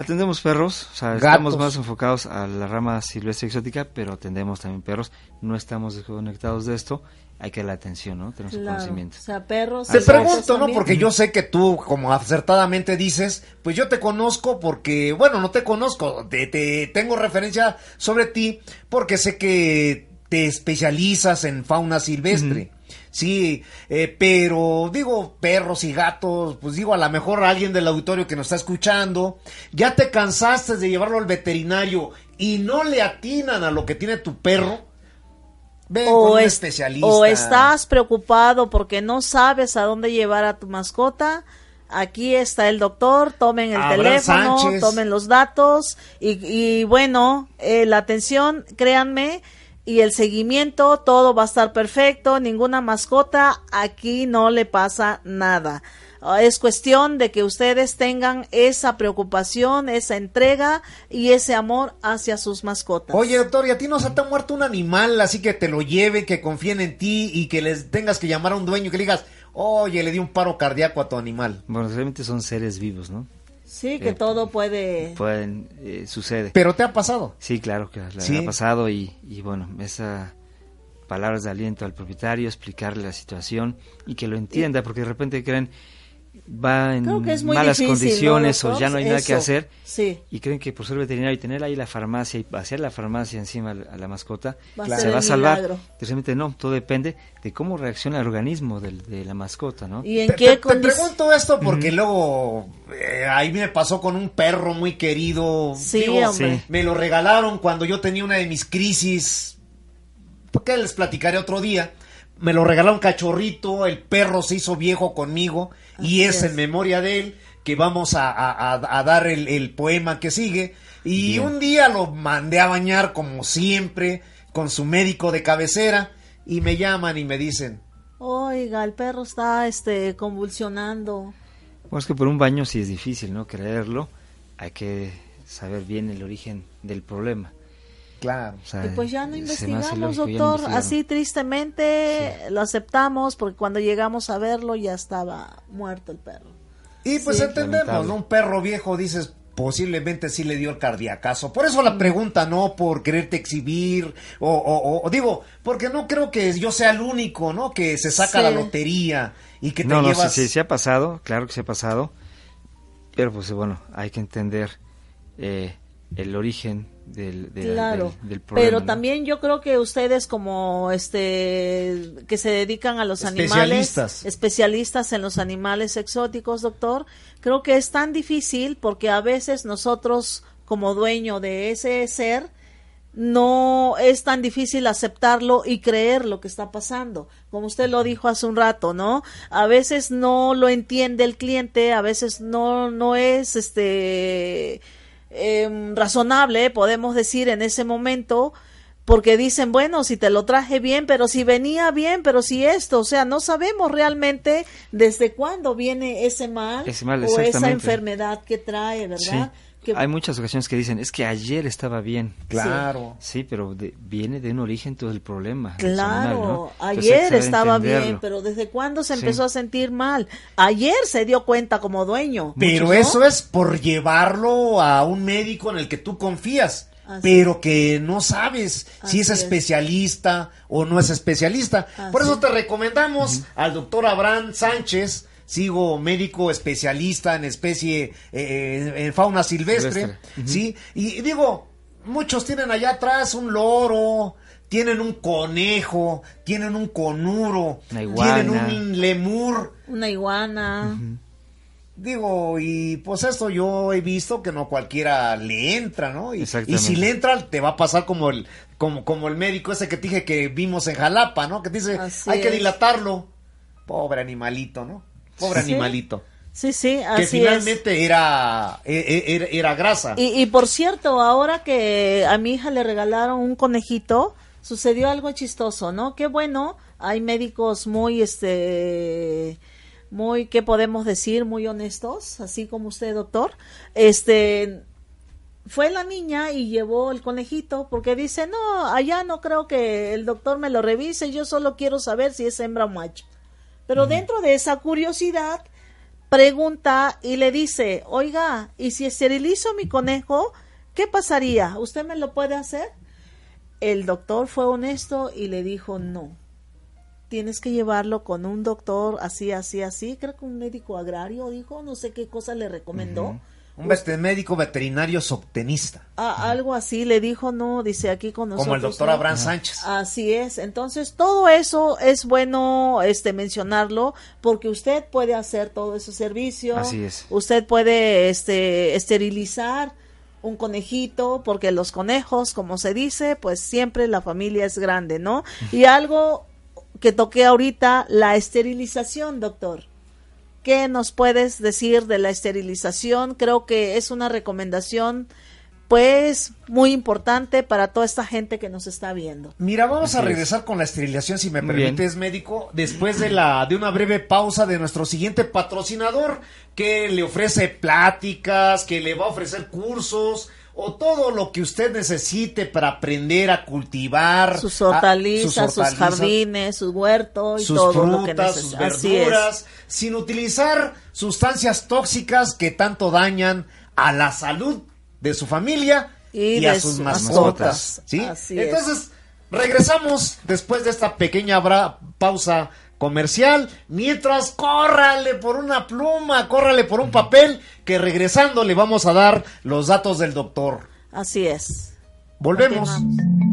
Atendemos perros, o sea, Gatos. estamos más enfocados a la rama silvestre exótica, pero atendemos también perros. No estamos desconectados de esto. Hay que darle atención, ¿no? Tenemos el Claro, conocimiento. O sea, perros. Te pregunto, ¿no? Porque yo sé que tú, como acertadamente dices, pues yo te conozco porque, bueno, no te conozco, te, te- tengo referencia sobre ti porque sé que te especializas en fauna silvestre. Sí, eh, pero digo, perros y gatos, pues digo, a lo mejor alguien del auditorio que nos está escuchando, ya te cansaste de llevarlo al veterinario y no le atinan a lo que tiene tu perro. Ven con o, un es- especialista. o estás preocupado porque no sabes a dónde llevar a tu mascota. Aquí está el doctor, tomen el Abraham teléfono, Sánchez. tomen los datos y, y bueno, eh, la atención, créanme, y el seguimiento, todo va a estar perfecto, ninguna mascota, aquí no le pasa nada. Ah, Es cuestión de que ustedes tengan esa preocupación, esa entrega y ese amor hacia sus mascotas. Oye, doctor, ¿y a ti no se te ha muerto un animal así que te lo lleve, que confíen en ti y que les tengas que llamar a un dueño y que le digas, oye, le di un paro cardíaco a tu animal? Bueno, realmente son seres vivos, ¿no? Sí, que Eh, todo puede... Pueden, eh, sucede. Pero te ha pasado. Sí, claro que Sí. ha pasado y, y bueno, esa palabras de aliento al propietario, explicarle la situación y que lo entienda, porque de repente creen va en malas difícil, condiciones ¿no, o ya no hay nada que hacer Sí. y creen que por ser veterinario y tener ahí la farmacia y hacer la farmacia encima a la- mascota Va a Claro. se va a salvar. Y Realmente no, todo depende de cómo reacciona el organismo del- de, la mascota, ¿no? ¿Y en Te, qué te- pregunto esto porque luego eh, ahí me pasó con un perro muy querido. Sí, Digo. Sí. Me lo regalaron cuando yo tenía una de mis crisis. Porque les platicaré otro día. Me lo regalaron cachorrito, el perro se hizo viejo conmigo y es, es. en memoria de él que vamos a, a- a- a dar el, el poema que sigue. Y Bien. un día lo mandé a bañar como siempre con su médico de cabecera y me llaman y me dicen, Oiga, el perro está este convulsionando. Bueno, es que por un baño sí es difícil, ¿no? Creerlo, hay que saber bien el origen del problema. Claro. O sea, Y pues ya no investigamos, no doctor. investigaron. Así tristemente lo aceptamos porque cuando llegamos a verlo ya estaba muerto el perro. Y pues Sí. entendemos. ¿no? Un perro viejo, dices, posiblemente sí le dio el cardiacazo. Por Mm. eso la pregunta, no por quererte exhibir, o, o- o- o digo, porque no creo que yo sea el único, ¿no? Que se saca Sí. la lotería y que te no, no, llevas... sí, sí, sí ha pasado, claro que se ha pasado, pero pues bueno, hay que entender eh, el origen del, de la- Claro, del, del problema. pero ¿no? también yo creo que ustedes como este que se dedican a los animales, Especialistas. especialistas en los animales exóticos, doctor, creo que es tan difícil porque a veces nosotros como dueño de ese ser no es tan difícil aceptarlo y creer lo que está pasando. Como usted lo dijo hace un rato, ¿no? A veces no lo entiende el cliente, a veces no no es este em, razonable, podemos decir en ese momento, porque dicen, bueno, si te lo traje bien, pero si venía bien, pero si esto, o sea, no sabemos realmente desde cuándo viene ese mal, Ese mal, o esa enfermedad que trae, ¿verdad? Sí, Que- hay muchas ocasiones que dicen, es que ayer estaba bien. Claro. Sí, pero de- viene de un origen todo el problema. Claro, ayer estaba bien, pero ¿desde cuándo se Sí. empezó a sentir mal? Ayer se dio cuenta como dueño. Pero eso es por llevarlo a un médico en el que tú confías, Así pero que no sabes si es especialista o no es especialista. Por eso te recomendamos al doctor Abraham Sánchez, sigo médico especialista en especie, eh, en fauna silvestre, Silvestre. ¿sí? Y digo, muchos tienen allá atrás un loro, tienen un conejo, tienen un conuro, tienen un lemur, Una iguana. Digo, y pues esto yo he visto que no cualquiera le entra, ¿no? Y, si le entra, te va a pasar como el, como, como el médico ese que te dije que vimos en Jalapa, ¿no? Que te dice, Así hay que dilatarlo. Pobre animalito, ¿no? Pobre Sí. animalito. Sí, sí, Que es. finalmente era, e- e- era, era grasa. Y, y por cierto, ahora que a mi hija le regalaron un conejito, sucedió algo chistoso, ¿no? Qué bueno, hay médicos muy, este, muy, ¿qué podemos decir? Muy honestos, así como usted, doctor. Este, fue la niña y llevó el conejito porque dice, no, allá no creo que el doctor me lo revise, yo solo quiero saber si es hembra o macho. Pero dentro de esa curiosidad, pregunta y le dice, oiga, ¿y si esterilizo mi conejo, qué pasaría? ¿Usted me lo puede hacer? El doctor fue honesto y le dijo, no. Tienes que llevarlo con un doctor así, así, así. Creo que un médico agrario dijo, no sé qué cosa le recomendó. Un médico veterinario soptenista. Ah, algo así le dijo, no, dice aquí con nosotros. Como el doctor no". Abraham Sánchez. Así es. Entonces, todo eso es bueno este mencionarlo porque usted puede hacer todo ese servicio. Así es. Usted puede este esterilizar un conejito porque los conejos, como se dice, pues siempre la familia es grande, ¿no? Y algo que toqué ahorita, la esterilización, doctor. ¿Qué nos puedes decir de la esterilización? Creo que es una recomendación pues muy importante para toda esta gente que nos está viendo. Mira, vamos a es. regresar con la esterilización, si me Muy bien. permites, médico, después de la de una breve pausa de nuestro siguiente patrocinador, que le ofrece pláticas, que le va a ofrecer cursos o todo lo que usted necesite para aprender a cultivar Sus a- hortalizas, sus, hortalizas, jardines, su huerto y sus todo lo que frutas, sus verduras, sin utilizar sustancias tóxicas que tanto dañan a la salud de su familia y, Y a sus sus mascotas. mascotas. ¿sí? Así es. Entonces, regresamos después de esta pequeña bra- pausa comercial. Mientras, córrale por una pluma, córrale por un papel, que regresando le vamos a dar los datos del doctor. Así es. Volvemos. Continuamos.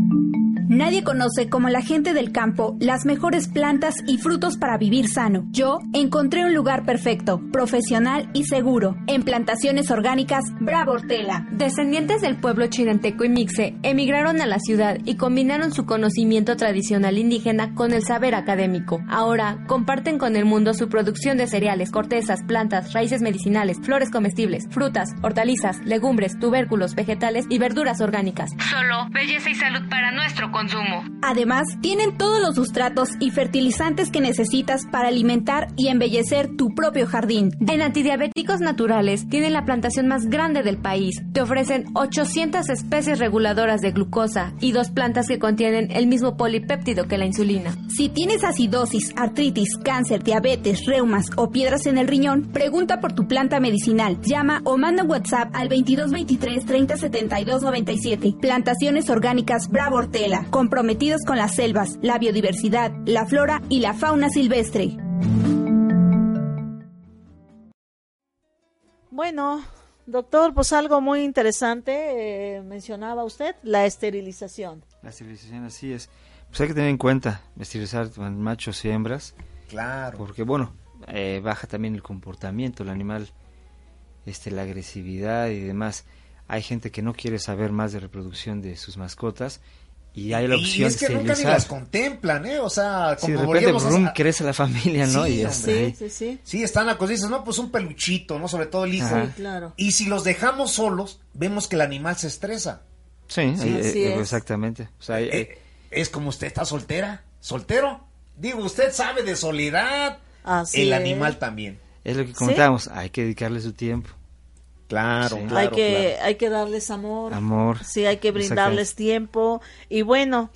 Nadie conoce como la gente del campo las mejores plantas y frutos para vivir sano. Yo encontré un lugar perfecto, profesional y seguro. En plantaciones orgánicas Bravo Hortela. Descendientes del pueblo chinanteco y mixe emigraron a la ciudad y combinaron su conocimiento tradicional indígena con el saber académico. Ahora comparten con el mundo su producción de cereales, cortezas, plantas, raíces medicinales, flores comestibles, frutas, hortalizas, legumbres, tubérculos, vegetales y verduras orgánicas. Solo belleza y salud para nuestro consumo. Además, tienen todos los sustratos y fertilizantes que necesitas para alimentar y embellecer tu propio jardín. En antidiabéticos naturales tienen la plantación más grande del país. Te ofrecen 800 especies reguladoras de glucosa y dos plantas que contienen el mismo polipéptido que la insulina. Si tienes acidosis, artritis, cáncer, diabetes, reumas o piedras en el riñón, pregunta por tu planta medicinal. Llama o manda WhatsApp al 2223 30 72 97. Plantaciones Orgánicas Bravo Hortela, comprometidos con las selvas, la biodiversidad, la flora y la fauna silvestre. Bueno, doctor, pues algo muy interesante eh, mencionaba usted, la esterilización. La esterilización así es. Pues hay que tener en cuenta esterilizar machos y hembras, Claro. porque bueno, eh, baja también el comportamiento, el animal, este, la agresividad y demás. Hay gente que no quiere saber más de reproducción de sus mascotas y hay la Y opción es que nunca ni las contemplan, ¿eh? O sea, Sí, como de repente volvíamos a- brum, crece la familia, ¿no? Sí, y ya está Sí, sí, sí. Sí, están acosdices, no, pues un peluchito, ¿no? Sobre todo el hijo. Ajá. Sí, claro. Y si los dejamos solos, vemos que el animal se estresa. Sí, Sí, eh, así eh, es. exactamente. O sea, hay- hay- Eh, es como usted está soltera, soltero. Digo, usted sabe de soledad. Así el es. animal también. es lo que comentábamos, hay que dedicarle su tiempo, Claro, Sí. hay que hay que darles amor. amor. Sí, hay que brindarles tiempo y bueno,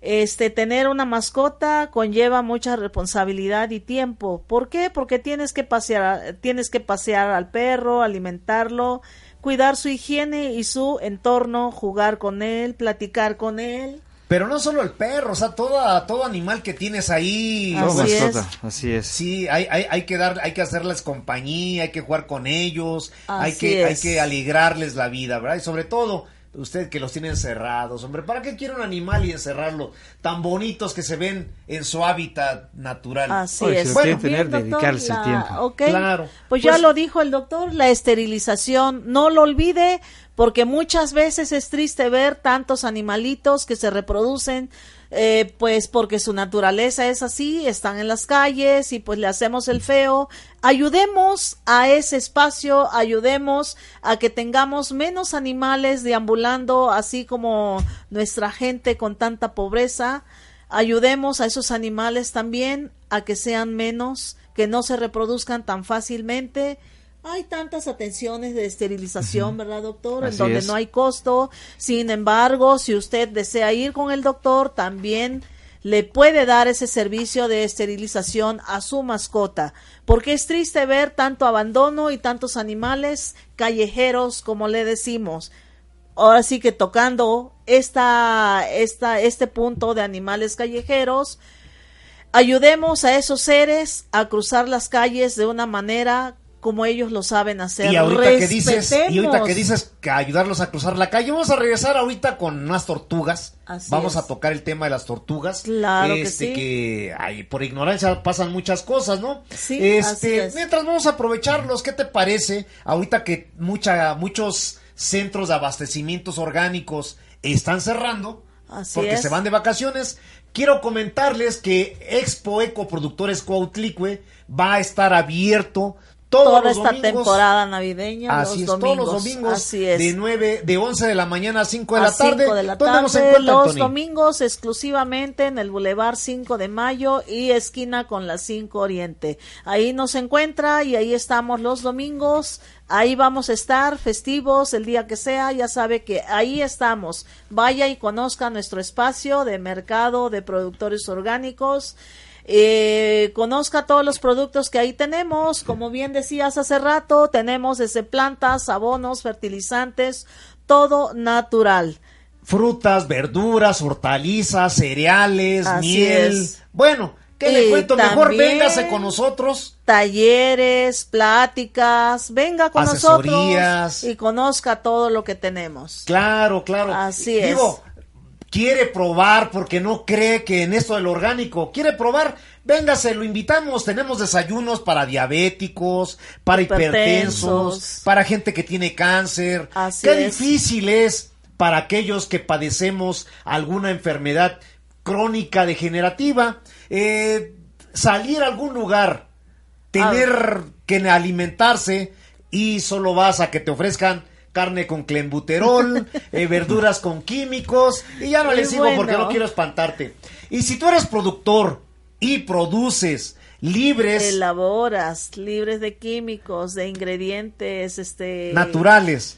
este tener una mascota conlleva mucha responsabilidad y tiempo. ¿Por qué? Porque tienes que pasear tienes que pasear al perro, alimentarlo, cuidar su higiene y su entorno, jugar con él, platicar con él. Pero no solo el perro, o sea, toda, todo animal que tienes ahí. Todo Así es. así es. Sí, hay, hay, hay que dar, hay que hacerles compañía, hay que jugar con ellos, hay que, hay que alegrarles la vida, ¿verdad? Y sobre todo, Usted que los tiene encerrados, hombre, ¿para qué quiere un animal y encerrarlo? Tan bonitos que se ven en su hábitat natural. Así Oye, es. si tener, doctor, dedicarse el la- tiempo. ok. Claro. Pues, ya Pues- lo dijo el doctor, la esterilización, no lo olvide, porque muchas veces es triste ver tantos animalitos que se reproducen, eh, pues porque su naturaleza es así, están en las calles y pues le hacemos el feo. Ayudemos a ese espacio, ayudemos a que tengamos menos animales deambulando, así como nuestra gente con tanta pobreza ayudemos a esos animales también a que sean menos, que no se reproduzcan tan fácilmente. Hay tantas atenciones de esterilización, ¿verdad, doctor? En donde es. no hay costo. Sin embargo, si usted desea ir con el doctor, también le puede dar ese servicio de esterilización a su mascota, porque es triste ver tanto abandono y tantos animales callejeros, como le decimos ahora sí que tocando esta, esta, este punto de animales callejeros, ayudemos a esos seres a cruzar las calles de una manera como ellos lo saben hacer. Y ahorita que dices, y ahorita que dices que ayudarlos a cruzar la calle, vamos a regresar ahorita con unas tortugas. Así vamos es. a tocar el tema de las tortugas. Claro que este, sí. que ay, por ignorancia pasan muchas cosas, ¿no? Sí, este, así es. mientras vamos a aprovecharlos, ¿qué te parece? Ahorita que mucha, muchos centros de abastecimientos orgánicos están cerrando Así porque es. se van de vacaciones. Quiero comentarles que Expo Ecoproductores Cuautlicue va a estar abierto todos toda los esta domingos. temporada navideña, Así es, los domingos. todos los domingos Así es. de 9, de 11 de la mañana a 5 de la tarde. 5 de la ¿Dónde nos encuentran, los Tony? domingos exclusivamente en el Boulevard 5 de Mayo y esquina con la 5 Oriente. Ahí nos encuentra y ahí estamos los domingos. Ahí vamos a estar festivos el día que sea, ya sabe que ahí estamos. Vaya y conozca nuestro espacio de mercado de productores orgánicos. Eh, conozca todos los productos que ahí tenemos. Como bien decías hace rato, tenemos desde plantas, abonos, fertilizantes, todo natural. Frutas, verduras, hortalizas, cereales, Así miel. es. Bueno, ¿qué le cuento? Mejor véngase con nosotros. talleres, pláticas, venga con Asesorías. nosotros y conozca todo lo que tenemos. Claro, claro. Así es. Digo, quiere probar porque no cree que en esto del orgánico, quiere probar, véngase, lo invitamos, tenemos desayunos para diabéticos, para hipertensos, Hipertensos. para gente que tiene cáncer. Así Qué es. difícil es para aquellos que padecemos alguna enfermedad crónica degenerativa, eh, salir a algún lugar, tener que alimentarse y solo vas a que te ofrezcan carne con clenbuterol, eh, verduras con químicos y ya no Muy les digo porque bueno. no quiero espantarte. Y si tú eres productor y produces libres, Elaboras libres de químicos, de ingredientes, este naturales,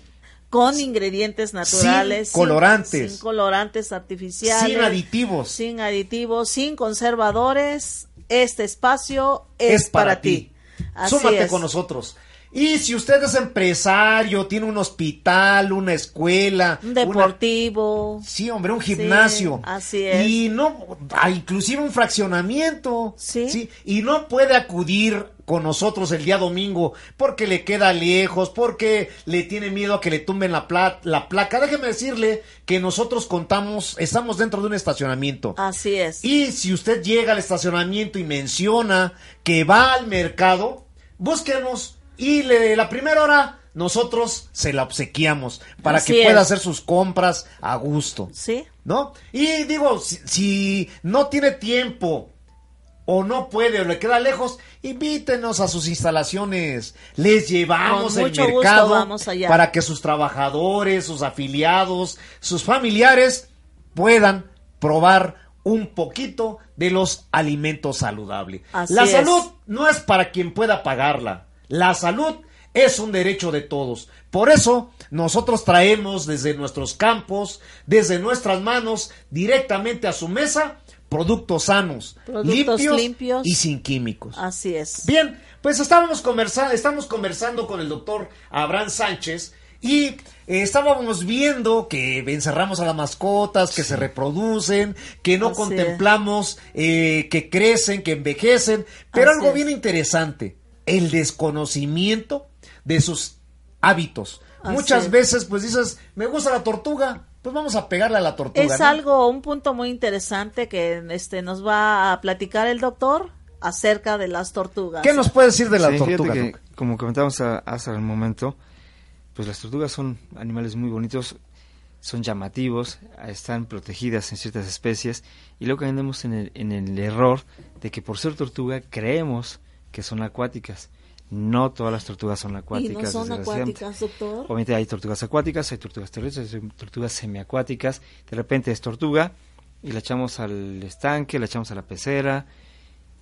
con ingredientes naturales, colorantes. sin colorantes artificiales, sin aditivos, sin aditivos, sin conservadores, este espacio es, es para ti. Así Súmate es. con nosotros. Y si usted es empresario, tiene un hospital, una escuela, Un una- deportivo. Sí, hombre, un gimnasio. así es. Y no, ah, inclusive un fraccionamiento. Sí. Y no puede acudir con nosotros el día domingo porque le queda lejos, porque le tiene miedo a que le tumben la, pla- la placa. Déjeme decirle que nosotros contamos, estamos dentro de un estacionamiento. Así es. Y si usted llega al estacionamiento y menciona que va al mercado, búsquenos y le, la primera hora nosotros se la obsequiamos para Así que pueda es. hacer sus compras a gusto. Sí. ¿No? Y digo, si, si no tiene tiempo o no puede o le queda lejos, invítenos a sus instalaciones. Les llevamos el mercado vamos allá. para que sus trabajadores, sus afiliados, sus familiares puedan probar un poquito de los alimentos saludables. Así La es. salud no es para quien pueda pagarla. La salud es un derecho de todos. Por eso nosotros traemos desde nuestros campos, desde nuestras manos, directamente a su mesa, productos sanos, Productos limpios, limpios. y sin químicos. Así es. Bien, pues estábamos conversando, estamos conversando con el doctor Abraham Sánchez y eh, estábamos viendo que encerramos a las mascotas, que se reproducen, que no Así contemplamos eh, que crecen, que envejecen, pero Así algo es. bien interesante, el desconocimiento de sus hábitos. Así Muchas es. veces pues dices, me gusta la tortuga, pues vamos a pegarle a la tortuga. Es ¿no? algo, un punto muy interesante que este nos va a platicar el doctor acerca de las tortugas. ¿Qué nos puede decir de la Sí, fíjate tortuga? que, Doc? como comentábamos a- hace un momento, pues las tortugas son animales muy bonitos, son llamativos, están protegidas en ciertas especies y luego caemos en el, en el error de que por ser tortuga creemos que son acuáticas. No todas las tortugas son y acuáticas. no son acuáticas, doctor. Obviamente hay tortugas acuáticas, hay tortugas terrestres, hay tortugas semiacuáticas. De repente es tortuga y la echamos al estanque, la echamos a la pecera.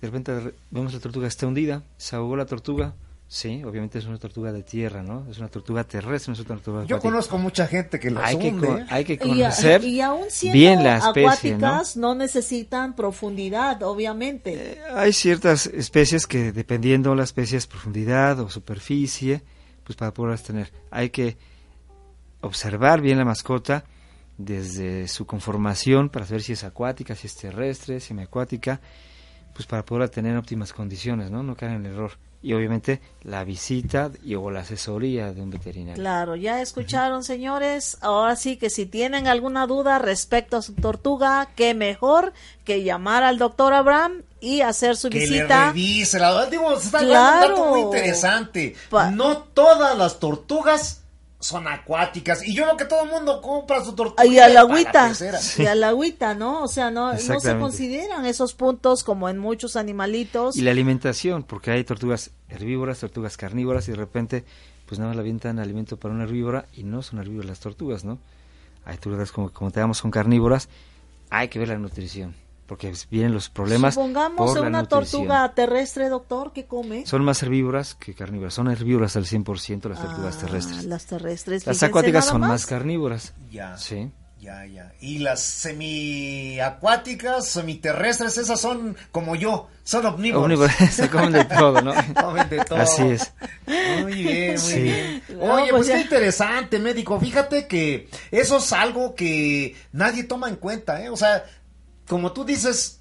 De repente re- vemos la tortuga está hundida, se ahogó la tortuga. Sí, obviamente es una tortuga de tierra, ¿no? Es una tortuga terrestre, no es una tortuga Yo acuática. conozco mucha gente que las hay que, hay que Y, a- conocer y aún siendo bien la especie, ¿no? acuáticas ¿no? necesitan profundidad, obviamente. Eh, hay ciertas especies que dependiendo la especie es profundidad o superficie, pues para poderlas tener hay que observar bien la mascota desde su conformación para saber si es acuática, si es terrestre, semiacuática, pues para poderla tener en óptimas condiciones, ¿no? No caer en el error. Y obviamente la visita y, o la asesoría de un veterinario. Claro, ya escucharon, señores. Ahora sí que si tienen alguna duda respecto a su tortuga, qué mejor que llamar al doctor Abraham y hacer su que le visita. revise la digo se está Claro. un dato muy interesante Pa- no todas las tortugas son acuáticas y yo veo que todo el mundo compra su tortuga Y a la agüita, y a la agüita, ¿no? O sea, no, no se consideran esos puntos como en muchos animalitos. Y la alimentación, porque hay tortugas herbívoras, tortugas carnívoras y de repente pues nada más le avientan alimento para una herbívora y no son herbívoras las tortugas, ¿no? Hay tortugas como como te damos son carnívoras, hay que ver la nutrición, porque vienen los problemas Supongamos por la una nutrición. tortuga terrestre, doctor, que come. Son más herbívoras que carnívoras, son herbívoras al 100% las tortugas Ah, terrestres. Las terrestres. Las acuáticas son más carnívoras. ya Sí. Ya ya y las semiacuáticas semiterrestres esas son como yo son omnívoros se comen de todo, ¿no? Comen de todo. Así es. Muy bien, muy Sí. bien. No, Oye, pues pues, qué interesante, médico. Fíjate que eso es algo que nadie toma en cuenta, ¿eh? O sea, como tú dices,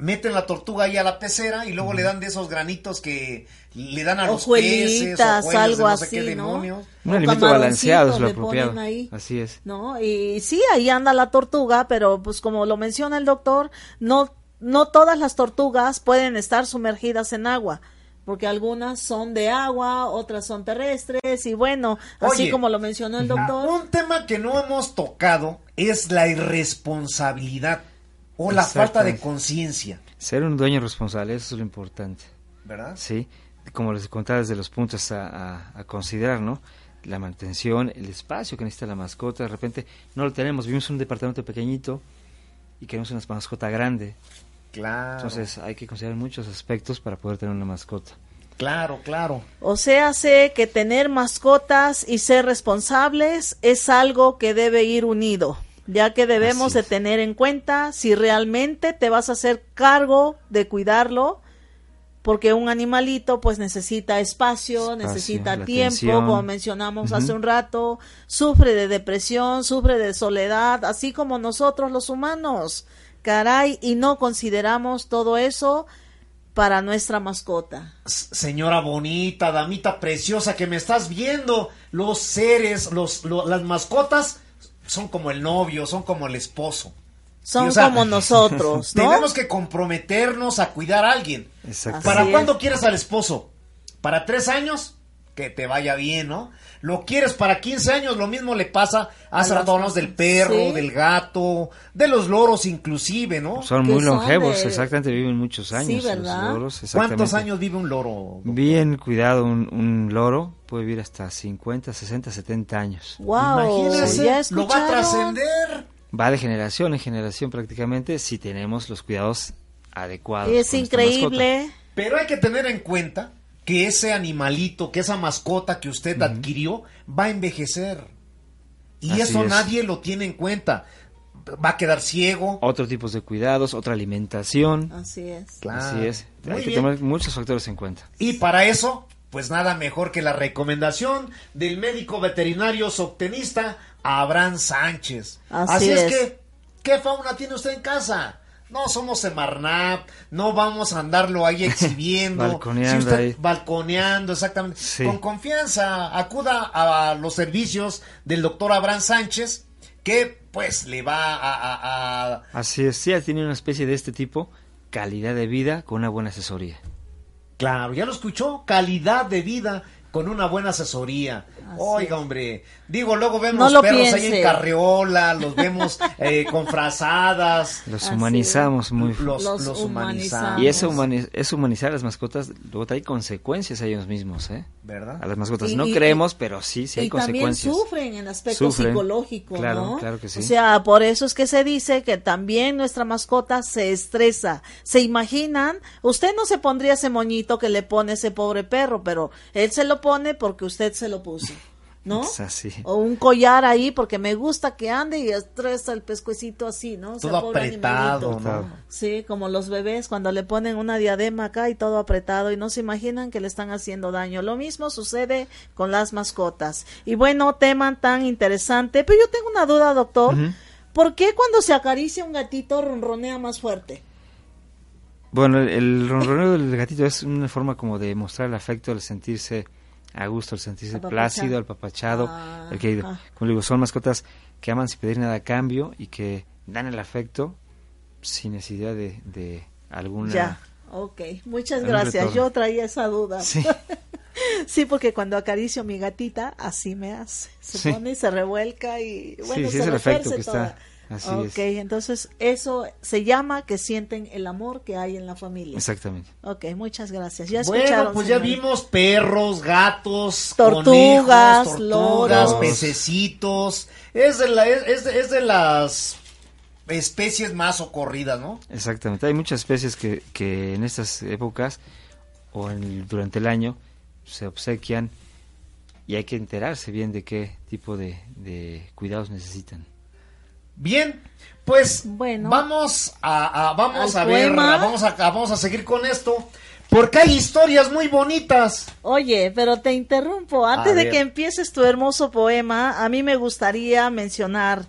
meten la tortuga ahí a la pecera y luego le dan de esos granitos que le dan a los peces, de algo no sé así, qué ¿no? demonios. Un O alimento balanceado es lo camaroncitos le ponen apropiado. ahí. Así es. ¿no? Y sí, ahí anda la tortuga, pero pues como lo menciona el doctor, no, no todas las tortugas pueden estar sumergidas en agua, porque algunas son de agua, otras son terrestres, y bueno, así Oye, como lo mencionó el doctor. Un tema que no hemos tocado es la irresponsabilidad o la falta de conciencia, Ser un dueño responsable, eso es lo importante. ¿verdad? Sí, como les contaba desde los puntos a, a- a considerar, ¿no? La mantención, el espacio que necesita la mascota, de repente no lo tenemos, vivimos en un departamento pequeñito y queremos una mascota grande, Claro. entonces hay que considerar muchos aspectos para poder tener una mascota. claro, claro. O sea, sé que tener mascotas y ser responsables es algo que debe ir unido, ya que debemos de tener en cuenta si realmente te vas a hacer cargo de cuidarlo, porque un animalito pues necesita espacio, Espacio, necesita tiempo, atención. como mencionamos hace un rato, sufre de depresión, sufre de soledad, así como nosotros los humanos. Caray, y no consideramos todo eso para nuestra mascota. Señora bonita, damita preciosa que me estás viendo, los seres, los, lo- las mascotas son como el novio, son como el esposo. Son Sí, o sea, como nosotros, ¿no? Tenemos que comprometernos a cuidar a alguien. Exacto. ¿Para cuándo es. quieres al esposo? ¿Para tres años? Que te vaya bien, ¿no? Lo quieres para 15 años, lo mismo le pasa. A hablamos del perro, sí. del gato, de los loros inclusive, ¿no? Son que muy son longevos, de- exactamente, viven muchos años. los ¿verdad? loros, ¿Cuántos años vive un loro? Bien cuidado, un, un loro puede vivir hasta 50, 60, 70 años. Wow, Imagínense, ya lo va a trascender. Va de generación en generación prácticamente si tenemos los cuidados adecuados. Es increíble. Pero hay que tener en cuenta que ese animalito, que esa mascota que usted adquirió, va a envejecer. Y Así eso es. nadie lo tiene en cuenta. Va a quedar ciego. mascota. Otro tipos de cuidados, otra alimentación. Así es. Claro. Así es. Muy Hay que bien. tomar muchos factores en cuenta. Y para eso, pues nada mejor que la recomendación del médico veterinario zootecnista Abraham Sánchez. Así es. es. que, ¿qué fauna tiene usted en casa? No somos Semarnap, no vamos a andarlo ahí exhibiendo. balconeando Si usted- ahí. Balconeando, exactamente. Sí. Con confianza, acuda a los servicios del doctor Abraham Sánchez, que pues le va a... a- a- Así es, sí, tiene una especie de este tipo, calidad de vida con una buena asesoría. Claro, ya lo escuchó, calidad de vida con una buena asesoría. Oiga, hombre, digo, luego vemos No perros ahí piense. en carriola, los vemos eh, con frazadas. Los Así humanizamos muy Los, Los los humanizamos. humanizamos. Y eso humani- es humanizar a las mascotas, luego trae consecuencias a ellos mismos, ¿eh? ¿Verdad? A las mascotas. Y- no y- creemos, pero sí, sí hay y también consecuencias. sufren en aspecto Sufren, psicológico, claro, ¿no? claro que sí. O sea, por eso es que se dice que también nuestra mascota se estresa. ¿Se imaginan? Usted no se pondría ese moñito que le pone ese pobre perro, pero él se lo pone porque usted se lo puso, ¿no? Es así. O un collar ahí porque me gusta que ande y estresa el pescuecito así, ¿no? O sea, Todo pobre apretado. Sí, como los bebés cuando le ponen una diadema acá y todo apretado y no se imaginan que le están haciendo daño. Lo mismo sucede con las mascotas. Y bueno, tema tan interesante, pero yo tengo una duda, doctor. ¿Por qué cuando se acaricia un gatito ronronea más fuerte? Bueno, el, el ronroneo del gatito es una forma como de mostrar el afecto, el sentirse a gusto, el sentirse Apapachado. plácido, el papachado, Ah, el querido. ah. Como digo, son mascotas que aman sin pedir nada a cambio y que dan el afecto sin necesidad de, de alguna... Ya. Ok, muchas gracias. retorno. Yo traía esa duda. Sí. Sí, porque cuando acaricio a mi gatita, así me hace. Se Sí. pone y se revuelca y bueno, sí, se es el efecto retuerce que toda. está. Así ok, es. entonces eso se llama que sienten el amor que hay en la familia. Exactamente. Ok, muchas gracias. Ya Bueno, escucharon, pues ya vimos perros, gatos, Tortugas, conejos, tortugas, loros. pececitos. Es de, la, es, es de, es de las especies más socorridas, ¿no? Exactamente. Hay muchas especies que, que en estas épocas o en- durante el año se obsequian y hay que enterarse bien de qué tipo de, de cuidados necesitan. Bien, pues Bueno. vamos a, a- vamos a ver, vamos a, a- vamos a seguir con esto, porque hay historias muy bonitas. Oye, pero te interrumpo. Antes de que empieces tu hermoso poema, a mí me gustaría mencionar.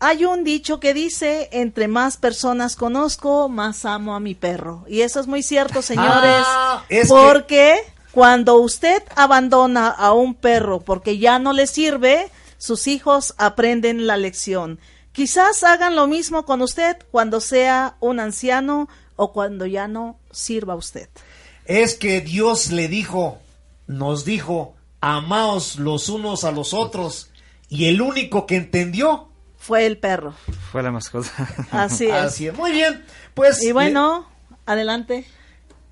Hay un dicho que dice, entre más personas conozco, más amo a mi perro. Y eso es muy cierto, señores. Ah, es que- porque cuando usted abandona a un perro porque ya no le sirve, sus hijos aprenden la lección. Quizás hagan lo mismo con usted cuando sea un anciano o cuando ya no sirva a usted. Es que Dios le dijo, nos dijo, amaos los unos a los otros, y el único que entendió, Fue el perro. Fue la mascota. Así es. así es. Muy bien, pues Y bueno, adelante.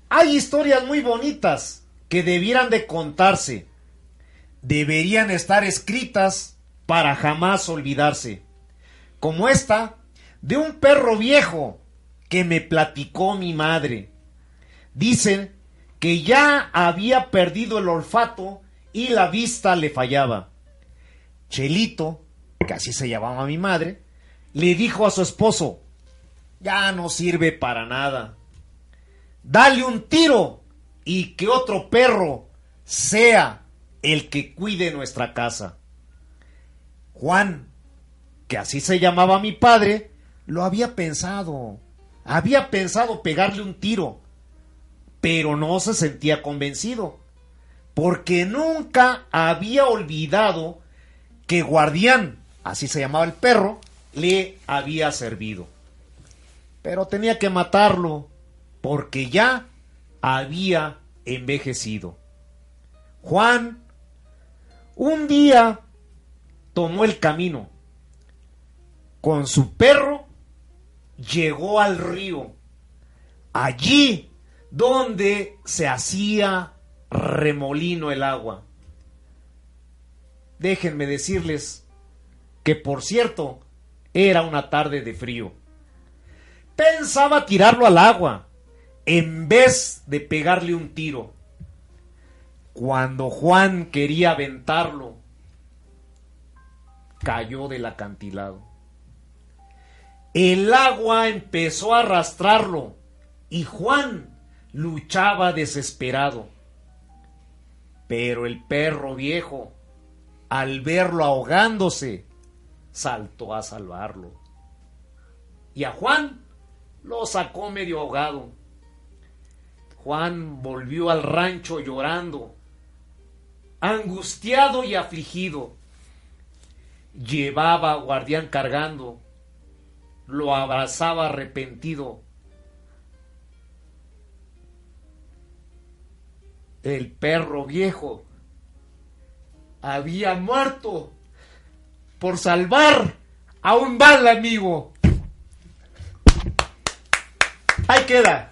Hay historias muy bonitas que debieran de contarse. Deberían estar escritas para jamás olvidarse. Como esta de un perro viejo que me platicó mi madre. Dicen que ya había perdido el olfato y la vista le fallaba. Chelito, que así se llamaba mi madre, le dijo a su esposo, ya no sirve para nada dale un tiro y que otro perro sea el que cuide nuestra casa. Juan, que así se llamaba mi padre, lo había pensado. Había pensado pegarle un tiro, pero no se sentía convencido, porque nunca había olvidado que Guardián, así se llamaba el perro, le había servido. Pero tenía que matarlo, porque ya había envejecido. Juan un día tomó el camino. Con su perro llegó al río, allí donde se hacía remolino el agua. Déjenme decirles que, por cierto, era una tarde de frío. Pensaba tirarlo al agua en vez de pegarle un tiro. Cuando Juan quería aventarlo, cayó del acantilado. El agua empezó a arrastrarlo y Juan luchaba desesperado. Pero el perro viejo, al verlo ahogándose, saltó a salvarlo. Y a Juan lo sacó medio ahogado. Juan volvió al rancho llorando, angustiado y afligido. Llevaba a guardián cargando, lo abrazaba arrepentido. El perro viejo había muerto por salvar a un mal amigo. Ahí queda.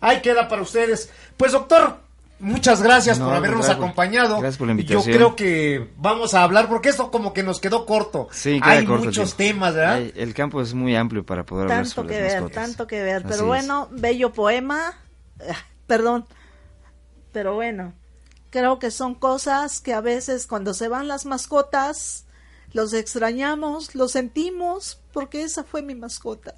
Ahí queda para ustedes. Pues doctor, muchas gracias No, por habernos acompañado. gracias por la Yo invitación. creo que vamos a hablar porque esto como que nos quedó corto. Sí, queda Hay corto muchos temas, ¿verdad? Hay- el campo es muy amplio para poder hablar tanto sobre que las ver, mascotas. tanto que ver. Así Pero es. bueno, bello poema. Ah, Perdón. Pero bueno, creo que son cosas que a veces cuando se van las mascotas, los extrañamos, los sentimos, porque esa fue mi mascota.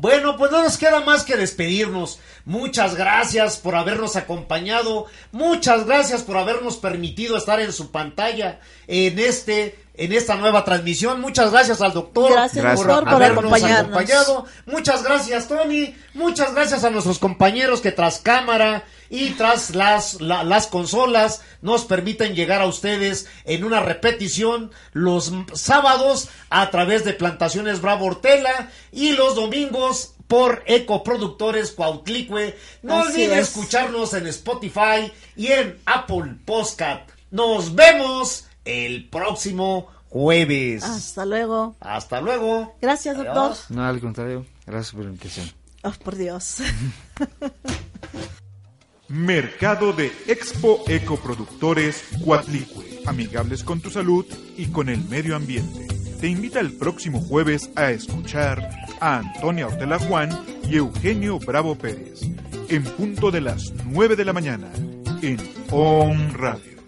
Bueno, pues no nos queda más que despedirnos. Muchas gracias por habernos acompañado. Muchas gracias por habernos permitido estar en su pantalla en este en esta nueva transmisión. Muchas gracias al doctor Gracias, doctor, por habernos acompañarnos. acompañado. Muchas gracias, Tony. Muchas gracias a nuestros compañeros que tras cámara y tras las, la- las consolas nos permiten llegar a ustedes en una repetición los sábados a través de Plantaciones Bravo Hortela y los domingos por Ecoproductores Cuautlicue. No Así olviden es. escucharnos en Spotify y en Apple Podcast. Nos vemos el próximo jueves. Hasta luego. Hasta luego. Gracias, doctor. Adiós. No, al contrario. Gracias por la invitación. Oh, por Dios. Mercado de Expo Ecoproductores Cuatlicue, amigables con tu salud y con el medio ambiente. Te invita el próximo jueves a escuchar a Antonia Ortela Juan y Eugenio Bravo Pérez, en punto de las 9 de la mañana, en On Radio.